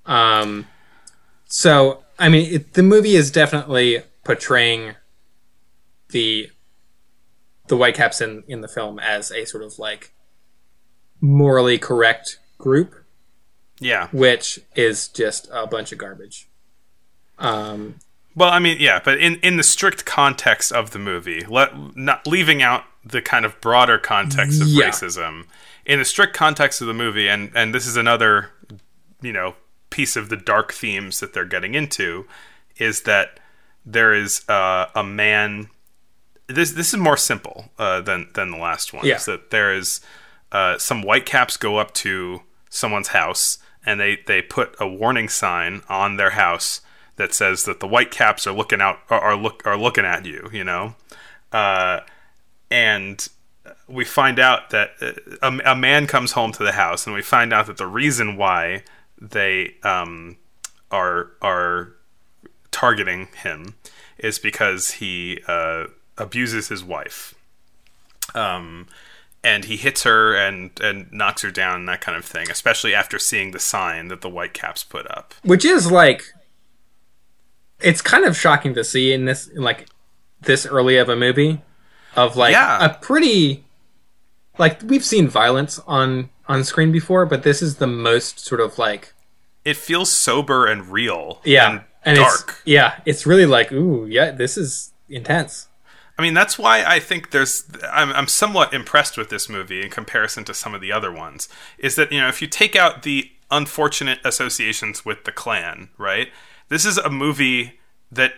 Um, so I mean, it, the movie is definitely portraying the the whitecaps in in the film as a sort of like morally correct group, yeah. which is just a bunch of garbage. Um, Well, I mean, yeah, but in in the strict context of the movie, let not leaving out the kind of broader context of Yeah. racism. In the strict context of the movie, and and this is another, you know, piece of the dark themes that they're getting into, is that there is uh, a man. This this is more simple uh, than than the last one. Yeah. Is that there is uh, some white caps go up to someone's house and they they put a warning sign on their house that says that the white caps are looking out are, are look are looking at you. You know, uh, and we find out that uh, a, a man comes home to the house, and we find out that the reason why they um, are are targeting him is because he uh, abuses his wife. Um, and he hits her and and knocks her down and that kind of thing, especially after seeing the sign that the white caps put up. which is like it's kind of shocking to see in this in like this early of a movie of like Yeah. a pretty like we've seen violence on on screen before but this is the most sort of like It feels sober and real. yeah and, it's dark. yeah it's really like ooh yeah this is intense I mean, that's why I think there's. I'm, I'm somewhat impressed with this movie in comparison to some of the other ones. Is that, you know, if you take out the unfortunate associations with the Klan, right? This is a movie that,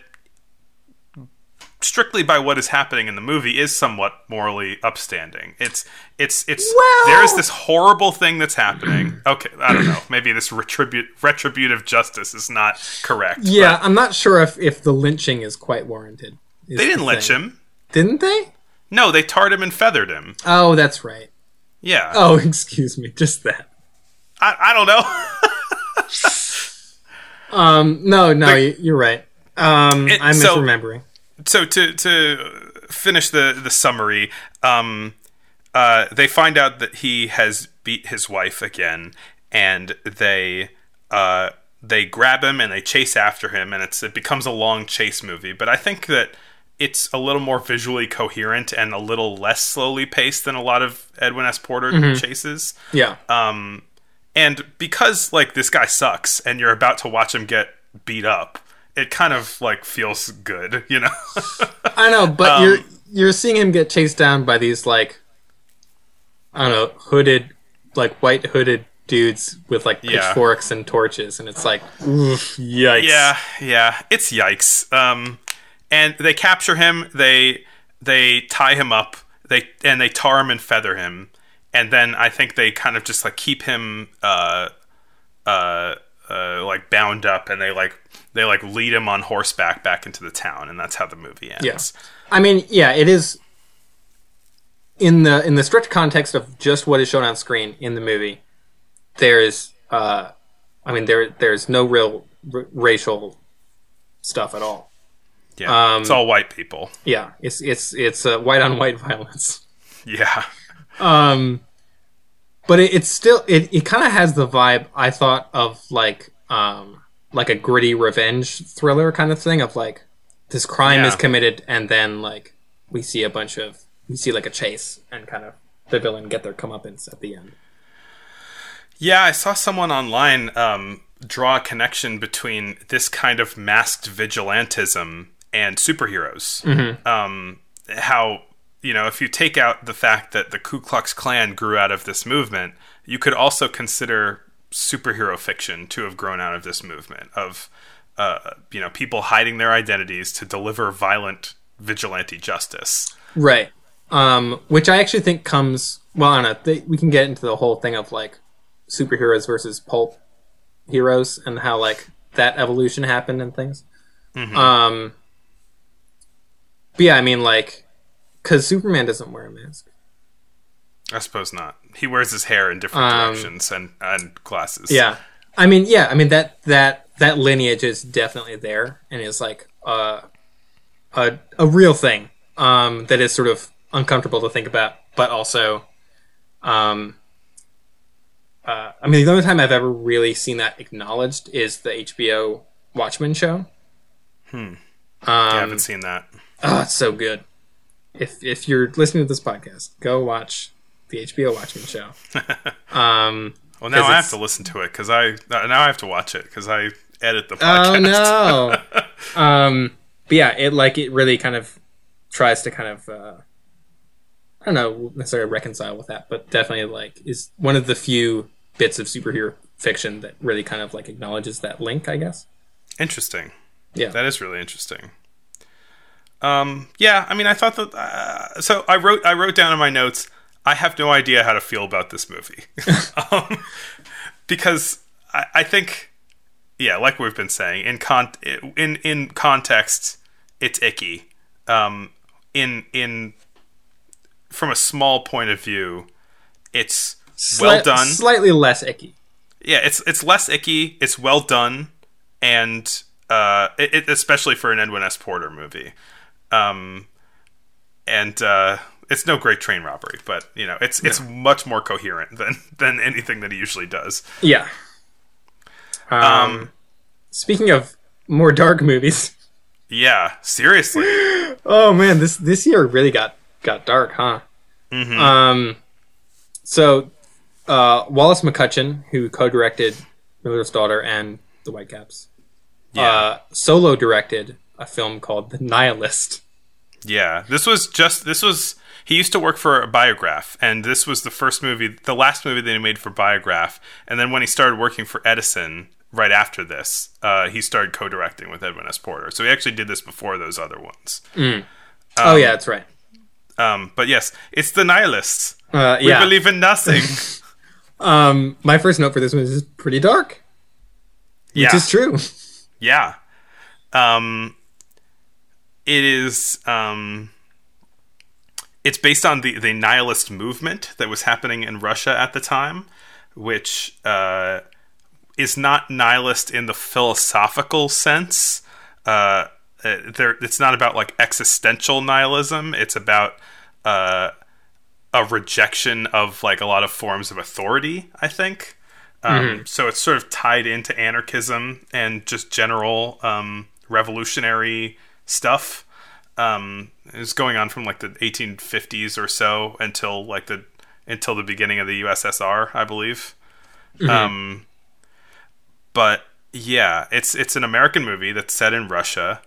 strictly by what is happening in the movie, is somewhat morally upstanding. It's, it's, it's. Well- there is this horrible thing that's happening. [CLEARS THROAT] Okay, I don't know. Maybe this retribute, retributive justice is not correct. yeah i'm not sure if if the lynching is quite warranted They didn't lynch thing. him. Didn't they No, they tarred him and feathered him. oh that's right Yeah. oh [LAUGHS] excuse me just that I, I don't know. [LAUGHS] um no no you- you're right um It- i'm so- misremembering so to to finish the the summary, um, uh, they find out that he has beat his wife again, and they uh, they grab him and they chase after him, and it's it becomes a long chase movie. But I think that it's a little more visually coherent and a little less slowly paced than a lot of Edwin S. Porter chases. Yeah. Um, and because like this guy sucks, and you're about to watch him get beat up, it kind of like feels good, you know. [LAUGHS] I know, but Um, you're you're seeing him get chased down by these like I don't know, hooded like white hooded dudes with like Yeah. pitchforks and torches and it's like oof, yikes. Yeah, yeah, it's yikes. Um, and they capture him. They they tie him up. They and they tar him and feather him. And then I think they kind of just like keep him uh, uh, uh, like bound up, and they like they like lead him on horseback back into the town, and that's how the movie ends. Yeah. I mean, yeah, it is in the in the strict context of just what is shown on screen in the movie. There's, uh, I mean, there there's no real r- racial stuff at all. Yeah, Um, it's all white people. Yeah, it's it's it's uh, white on white [LAUGHS] violence. Yeah, Um, but it, it's still it, it kind of has the vibe I thought of like um like a gritty revenge thriller kind of thing of like this crime Yeah. is committed and then like we see a bunch of we see like a chase and kind of the villain get their comeuppance at the end. Yeah, I saw someone online um, draw a connection between this kind of masked vigilantism and superheroes. Um, how, you know, if you take out the fact that the Ku Klux Klan grew out of this movement, you could also consider superhero fiction to have grown out of this movement of, uh, you know, people hiding their identities to deliver violent vigilante justice. Right. Um, which I actually think comes well. I don't know. They, we can get into the whole thing of like superheroes versus pulp heroes and how like that evolution happened and things. Um, but yeah, I mean like because Superman doesn't wear a mask. I suppose not. He wears his hair in different Um, directions and, and glasses. Yeah, I mean, yeah, I mean that that that lineage is definitely there and is like uh, a a real thing um, that is sort of uncomfortable to think about, but also, um, uh, I mean, the only time I've ever really seen that acknowledged is the HBO Watchmen show. Hmm. I Um, haven't seen that. Oh, it's so good. If if you're listening to this podcast, go watch the HBO Watchmen show. [LAUGHS] Um. Well, now I have to listen to it because I now I have to watch it because I edit the podcast. Oh no. [LAUGHS] um, but yeah, it like it really kind of tries to kind of uh, I don't know necessarily reconcile with that, but definitely like is one of the few bits of superhero fiction that really kind of like acknowledges that link. I guess. Interesting. Yeah. That is really interesting. Um, yeah, I mean, I thought that. Uh, so I wrote, I wrote down in my notes. I have no idea how to feel about this movie, [LAUGHS] um, because I, I think, yeah, like we've been saying, in con in in context, it's icky. Um, in in from a small point of view, it's well Sli- done. Slightly less icky. yeah, it's it's less icky. It's well done, and uh, it, it, especially for an Edwin S. Porter movie. Um, and uh, it's no great train robbery, but you know, it's it's much more coherent than [LAUGHS] than anything that he usually does. Yeah. Um, Um, speaking of more dark movies, Yeah, seriously. [GASPS] oh man, this this year really got got dark, huh? Mhm. Um, so uh, Wallace McCutcheon, who co-directed Miller's Daughter and The Whitecaps, Yeah, uh, solo directed a film called The Nihilist. Yeah. This was just this was. He used to work for Biograph, and this was the first movie, the last movie that he made for Biograph. And then when he started working for Edison, right after this, uh, he started co-directing with Edwin S. Porter. So he actually did this before those other ones. oh yeah, that's right. Um, but yes, it's the nihilists. Uh, We believe in nothing. [LAUGHS] [LAUGHS] um, my first note for this one is pretty dark, yeah, is true. yeah. Um, it is. Um, it's based on the the nihilist movement that was happening in Russia at the time, which uh, is not nihilist in the philosophical sense. Uh, uh, there, it's not about like existential nihilism. It's about uh, a rejection of like a lot of forms of authority. I think. Um, So it's sort of tied into anarchism and just general um, revolutionary stuff. Um, it's going on from like the 1850s or so until like the until the beginning of the USSR, I believe. Um, but yeah, it's it's an American movie that's set in Russia.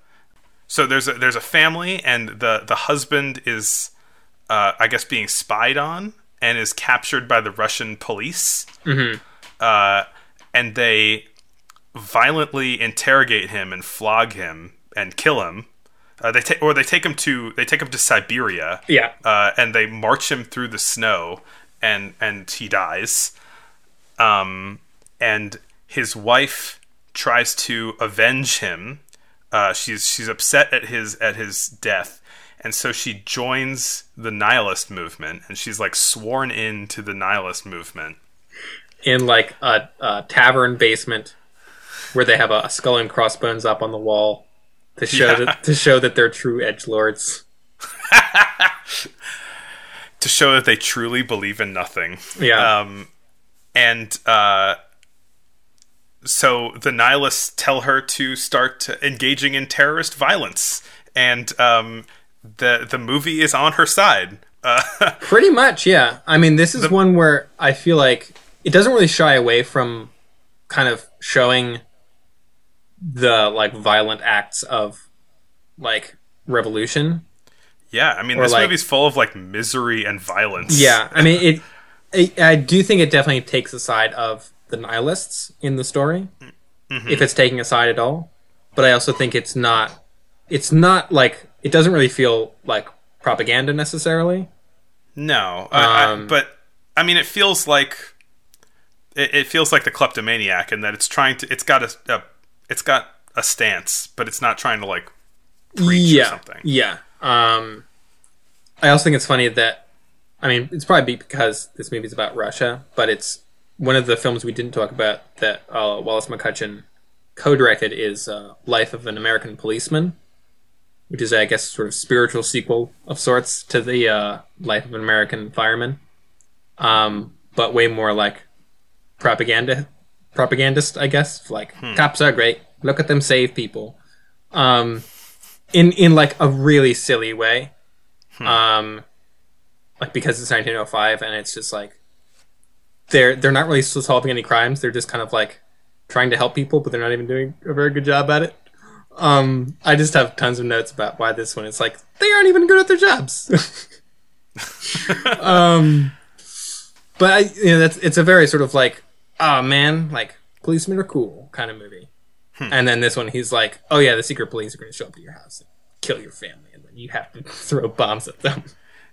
So there's a there's a family, and the the husband is, uh, I guess, being spied on and is captured by the Russian police. Uh, and they violently interrogate him and flog him and kill him. Uh, they ta- or they take him to they take him to Siberia Yeah. uh, and they march him through the snow, and and he dies. Um, and his wife tries to avenge him. Uh, she's she's upset at his at his death, and so she joins the nihilist movement, and she's like sworn into the nihilist movement. in like a, a tavern basement where they have a skull and crossbones up on the wall to show Yeah. that to show that they're true edge lords. [LAUGHS] to show that they truly believe in nothing. Yeah. Um, and uh, so the nihilists tell her to start engaging in terrorist violence, and um, the the movie is on her side. Uh, [LAUGHS] Pretty much, yeah. I mean, this is one where I feel like it doesn't really shy away from kind of showing the like violent acts of like revolution. yeah, I mean, Or this like- movie's full of like misery and violence. Yeah, I mean it, [LAUGHS] it. I do think it definitely takes the side of the nihilists in the story, if it's taking a side at all. But I also think it's not. It's not like it doesn't really feel like propaganda necessarily. No, I- I- Um, but I mean, it feels like it, it feels like the kleptomaniac, in that it's trying to. It's got a, a it's got a stance, but it's not trying to like preach or something. yeah. Um, I also think it's funny that, I mean, it's probably because this movie's about Russia, but it's one of the films we didn't talk about that uh, Wallace McCutcheon co-directed is uh, Life of an American Policeman, which is, I guess, sort of spiritual sequel of sorts to the uh, Life of an American Fireman, um, but way more like propaganda, propagandist, I guess. Like cops are great. Look at them save people. Um, in in like a really silly way. Um, like because it's 1905 and it's just like they're they're not really solving any crimes. They're just kind of like trying to help people, but they're not even doing a very good job at it. Um, I just have tons of notes about why this one is like they aren't even good at their jobs. [LAUGHS] [LAUGHS] um, but I, you know, that's it's a very sort of like, oh man, like policemen are cool kind of movie. And then this one, he's like, "Oh yeah, the secret police are going to show up at your house and kill your family, and then you have to [LAUGHS] throw bombs at them."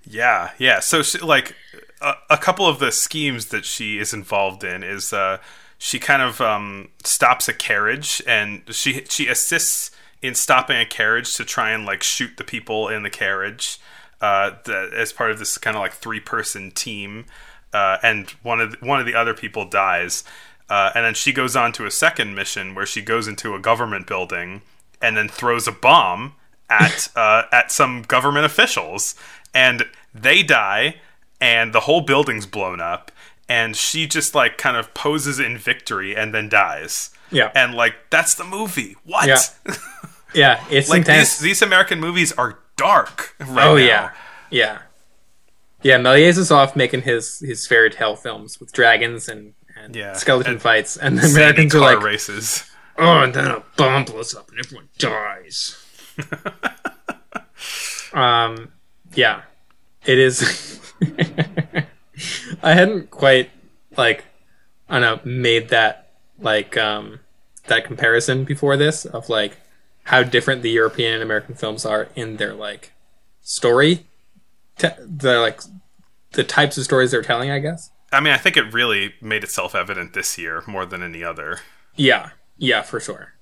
Yeah, yeah. So, she, like, a, a couple of the schemes that she is involved in is uh, she kind of um, stops a carriage, and she she assists in stopping a carriage to try and like shoot the people in the carriage uh, the, as part of this kind of like three person team. Uh, and one of the, one of the other people dies, uh, and then she goes on to a second mission where she goes into a government building and then throws a bomb at [LAUGHS] uh, at some government officials, and they die, and the whole building's blown up, and she just like kind of poses in victory and then dies. Yeah. and like that's the movie. What? Yeah. [LAUGHS] Yeah, it's like intense. these these American movies are dark. Right oh now. yeah, yeah, yeah. Méliès is off making his his fairy tale films with dragons and, and Yeah, skeleton and fights, and the Americans are like, races. oh, and then a bomb blows up and everyone dies. [LAUGHS] um, yeah, it is. [LAUGHS] I hadn't quite like I don't know made that like um that comparison before this of like how different the European and American films are in their like story, te- the like the types of stories they're telling. I guess. I mean, I think it really made itself evident this year more than any other. Yeah, yeah, for sure.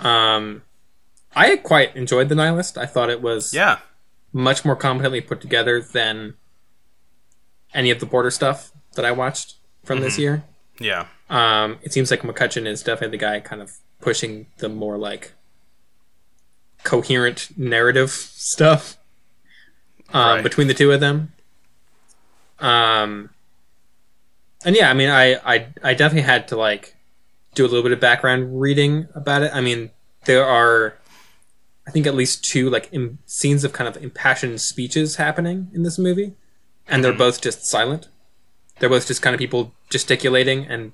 Um, I quite enjoyed the Nihilist. I thought it was Yeah, much more competently put together than any of the Porter stuff that I watched from this year. yeah, Um, it seems like McCutcheon is definitely the guy kind of pushing the more like coherent narrative stuff um, Right. between the two of them. Um, and yeah, I mean, I, I I definitely had to like do a little bit of background reading about it. I mean, there are, I think, at least two like Im- scenes of kind of impassioned speeches happening in this movie, and they're both just silent. They're both just kind of people gesticulating, and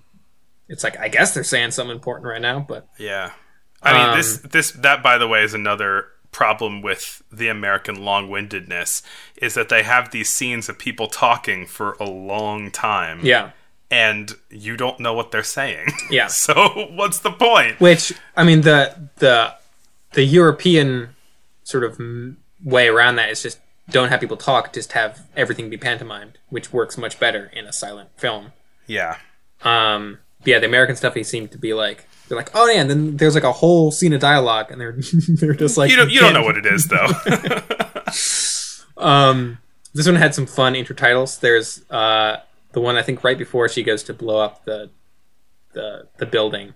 it's like I guess they're saying something important right now, but Yeah. I mean, Um, this this that by the way is another problem with the American long-windedness is that they have these scenes of people talking for a long time. yeah, And you don't know what they're saying. Yeah. [LAUGHS] so what's the point? Which I mean, the the the European sort of way around that is just don't have people talk, just have everything be pantomimed, which works much better in a silent film. Yeah. Um, yeah, the American stuff, he seemed to be like they're like, oh yeah, and then there's like a whole scene of dialogue, and they're [LAUGHS] they're just like You don't you don't know what it is though. [LAUGHS] Um, this one had some fun intertitles. There's uh, the one I think right before she goes to blow up the the the building,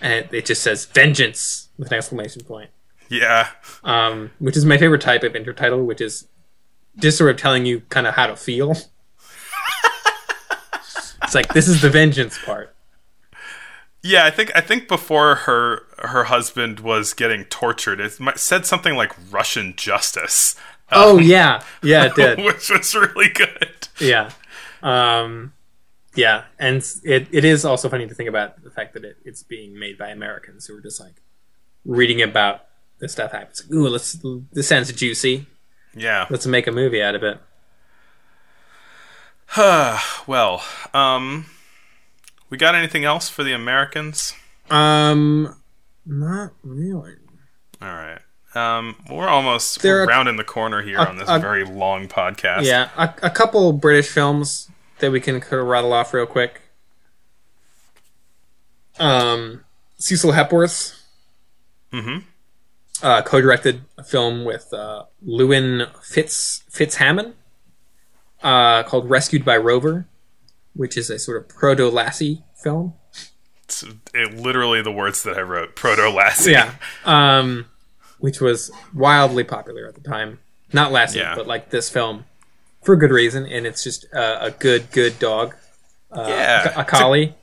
and it, it just says "vengeance" with an exclamation point. yeah. Um, which is my favorite type of intertitle, which is just sort of telling you kind of how to feel. [LAUGHS] it's like this is the vengeance part. Yeah, I think I think before her her husband was getting tortured, it said something like Russian justice, Oh yeah, yeah, it did. [LAUGHS] which was really good. yeah um yeah and it, it is also funny to think about the fact that it, it's being made by americans who are just like reading about this stuff happens ooh let's this sounds juicy Yeah. let's make a movie out of it [SIGHS] well, um, we got anything else for the Americans? um not really All right. Um, we're almost There rounding the corner here a- on this a- very long podcast. yeah a, a couple british films that we can kind of rattle off real quick um cecil hepworth Mhm. uh, co-directed a film with uh, Lewin Fitz Fitzhamon uh, called "Rescued by Rover," which is a sort of proto Lassie film. It's it, literally the words that I wrote. Proto Lassie. Yeah. Um, which was wildly popular at the time. Not Lassie, Yeah. but like this film for good reason, and it's just uh, a good, good dog, yeah. a collie.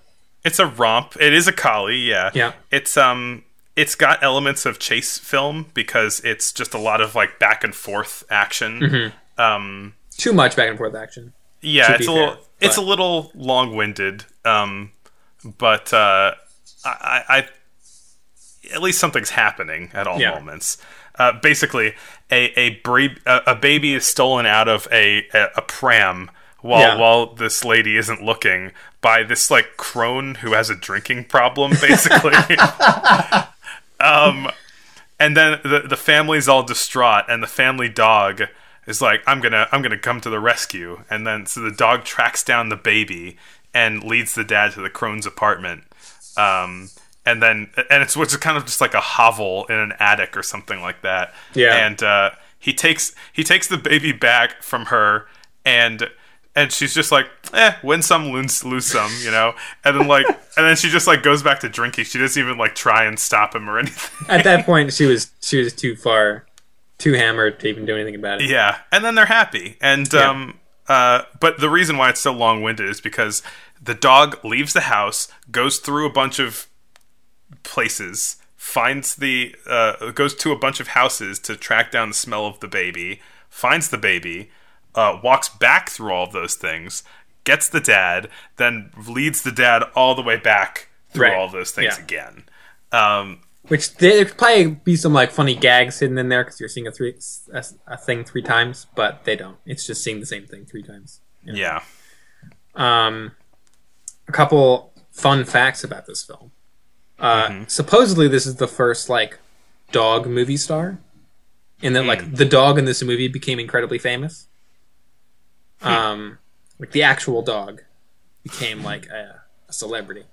It's a romp. It is a collie. Yeah. Yeah. It's um. It's got elements of chase film because it's just a lot of like back and forth action. Mm-hmm. Um. Too much back and forth action. Yeah, it's a little it's a little long winded. Um, but uh, I, I at least something's happening at all Yeah. moments. Uh, basically, a a, bra- a a baby is stolen out of a a, a pram while Yeah. while this lady isn't looking by this like crone who has a drinking problem, basically. [LAUGHS] [LAUGHS] um, and then the the family's all distraught, and the family dog is like, "I'm gonna I'm gonna come to the rescue." And then so the dog tracks down the baby and leads the dad to the crone's apartment. Um, and then and it's what's kind of just like a hovel in an attic or something like that. Yeah. And uh, he takes he takes the baby back from her and and she's just like, eh, win some, lose, lose some, you know. And then like, [LAUGHS] and then she just like goes back to drinking. She doesn't even like try and stop him or [LAUGHS] anything. At that point, she was she was too far, too hammered to even do anything about it. Yeah, and then they're happy. And Yeah. um, uh, but the reason why it's so long-winded is because the dog leaves the house, goes through a bunch of places, finds the uh, goes to a bunch of houses to track down the smell of the baby, finds the baby, uh, walks back through all of those things, gets the dad, then leads the dad all the way back through Right. all of those things Yeah. again. Um, Which there could probably be some like funny gags hidden in there because you're seeing a three a, a thing three times, but they don't. It's just seeing the same thing three times. yeah. Um, a couple fun facts about this film. Uh, Mm-hmm. Supposedly, this is the first like dog movie star, and that Hmm. like the dog in this movie became incredibly famous. Hmm. Um, like the actual dog became like a, a celebrity.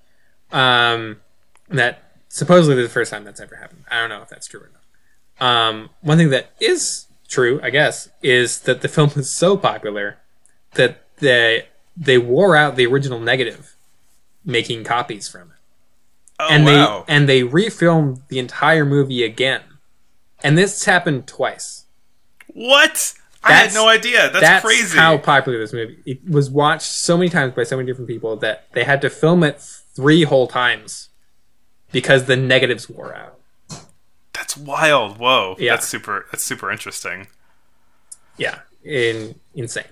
Um, that supposedly the first time that's ever happened. I don't know if that's true or not. Um, one thing that is true, I guess, is that the film was so popular that they they wore out the original negative, making copies from it, Oh and wow. they and they refilmed the entire movie again. And this happened twice. what? I had no idea. That's, That's crazy. how popular this movie. It was watched so many times by so many different people that they had to film it three whole times because the negatives wore out. That's wild. Whoa. Yeah. That's super. That's super interesting. Yeah, in insane.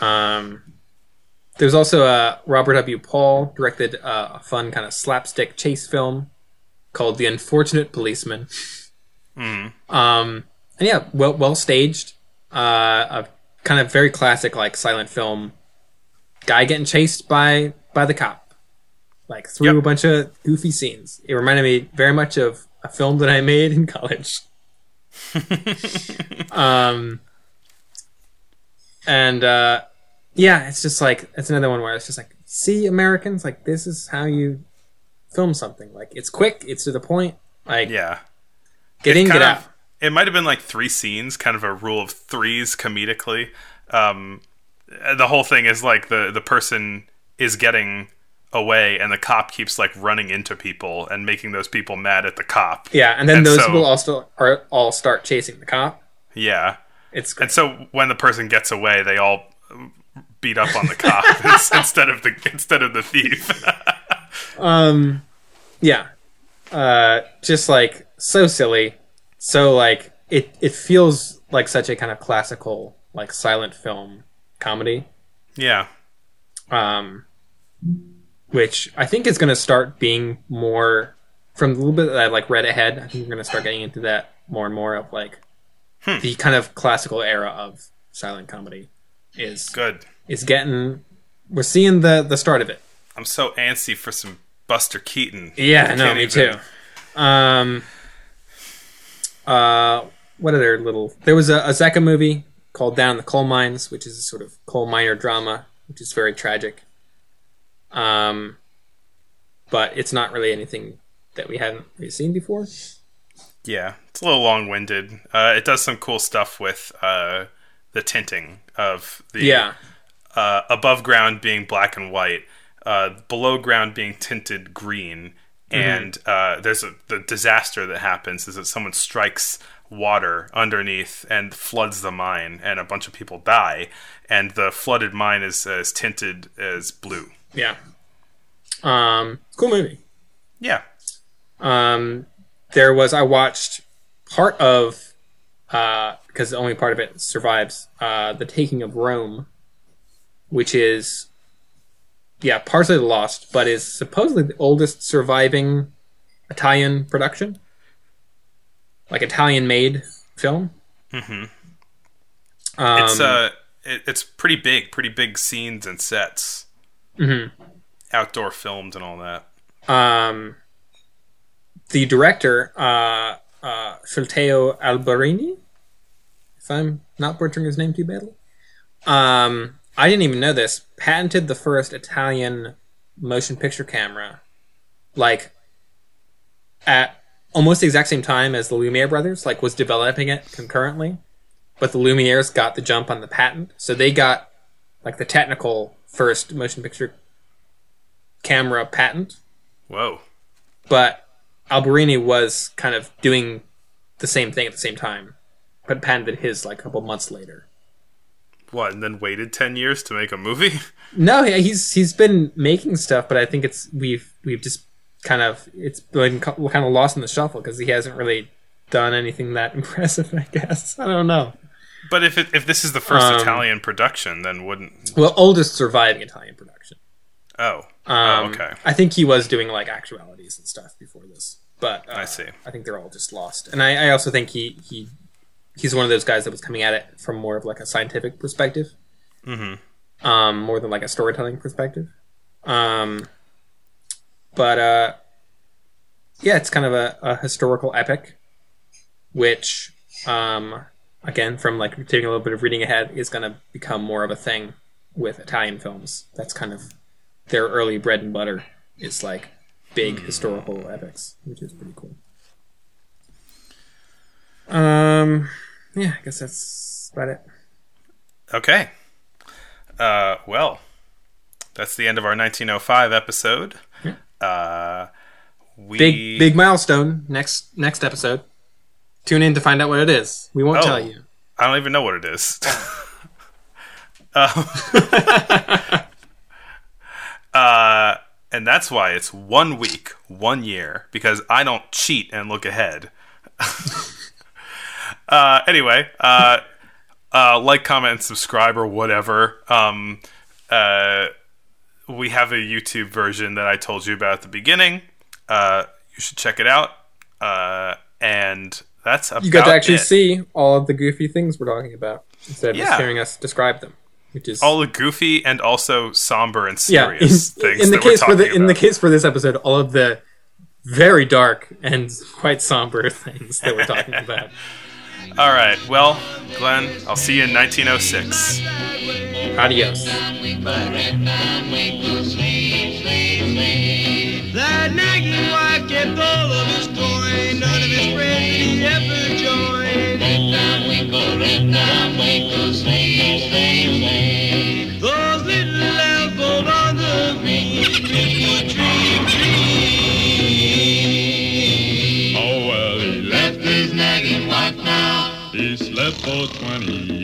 Um, there's also uh, Robert W. Paul directed uh, a fun kind of slapstick chase film called The Unfortunate Policeman. Um, and yeah, well well staged. Uh, a kind of very classic like silent film. Guy getting chased by by the cop, like through Yep. a bunch of goofy scenes. It reminded me very much of a film that I made in college. [LAUGHS] um, and uh, yeah, it's just like it's another one where it's just like, see, Americans, like this is how you film something. Like it's quick, it's to the point. Like Yeah. get in, get out. of, it might have been like three scenes, kind of a rule of threes comedically. Um, the whole thing is like the the person is getting away, and the cop keeps like running into people and making those people mad at the cop. Yeah, and then And those so- people also are all start chasing the cop. Yeah. It's great. And so when the person gets away, they all beat up on the cop [LAUGHS] [LAUGHS] instead of the instead of the thief. [LAUGHS] um, yeah, uh, just like so silly, so like it it feels like such a kind of classical like silent film comedy. yeah. um, which I think is going to start being more from the little bit that I like read ahead. I think we're going to start getting into that more and more of like the kind of classical era of silent comedy is Good. is getting. We're seeing the the start of it. I'm so antsy for some Buster Keaton. Yeah, I no, me even- too. Um, uh, what other little? There was a, a Zecca movie called Down in the Coal Mines, which is a sort of coal miner drama, which is very tragic. Um, but it's not really anything that we hadn't really seen before. Yeah, it's a little long-winded. Uh, it does some cool stuff with uh, the tinting of the Yeah, uh, above ground being black and white, uh, below ground being tinted green, and uh, there's a the disaster that happens is that someone strikes water underneath and floods the mine, and a bunch of people die, and the flooded mine is is tinted as blue. Yeah. Um, cool movie. Yeah, Um, there was I watched part of uh, because only part of it survives. Uh, the Taking of Rome, which is yeah partially lost, but is supposedly the oldest surviving Italian production, like Italian made film. Mm-hmm. Um, it's uh, it, it's pretty big, pretty big scenes and sets, mhm. outdoor filmed and all that. um, the director, uh, uh, Filoteo Alberini, if I'm not butchering his name too badly. Um, I didn't even know this. Patented the first Italian motion picture camera, like at almost the exact same time as the Lumiere brothers, like was developing it concurrently. But the Lumieres got the jump on the patent, so they got like the technical first motion picture camera patent Whoa, but Alberini was kind of doing the same thing at the same time, but patented his like a couple months later. what? And then waited ten years to make a movie? [LAUGHS] No, yeah, he's he's been making stuff, but I think it's we've we've just kind of it's been kind of lost in the shuffle because he hasn't really done anything that [LAUGHS] impressive. I guess I don't know. But if it, if this is the first Um, Italian production, then wouldn't? Well, oldest surviving Italian production. Oh, Um, oh, okay. I think he was doing like actualities and stuff before this, but uh, I see. I think they're all just lost. And I, I also think he he he's one of those guys that was coming at it from more of like a scientific perspective, mm-hmm. um, more than like a storytelling perspective. Um, but uh, yeah, it's kind of a, a historical epic, which um, again, from like taking a little bit of reading ahead, is going to become more of a thing with Italian films. That's kind of their early bread and butter. Is like big historical epics, which is pretty cool. Um, yeah, I guess that's about it. Okay. Uh, well, that's the end of our 1905 episode. Uh, we Big big milestone next next episode. Tune in to find out what it is. We won't Oh. tell you. I don't even know what it is. [LAUGHS] Um, [LAUGHS] uh, and that's why it's one week, one year, because I don't cheat and look ahead. [LAUGHS] uh, anyway, uh, uh, like, comment, and subscribe or whatever. Um, uh, we have a YouTube version that I told you about at the beginning. Uh, you should check it out. Uh, and that's about You got to actually it. see all of the goofy things we're talking about instead of Yeah. just hearing us describe them, which is all the goofy and also somber and yeah. In, serious things. in the that we're case for the talking in the case for this episode, all of the very dark and quite somber [LAUGHS] things that we're talking [LAUGHS] about. All right. Well, Glenn, I'll see you in 1906. Adios. That nagging wife kept all of his toy, none of his friends did he ever join. Those little pulled on the green, driftwood tree, tree. Oh well, he left his nagging wife now. He slept for twenty years.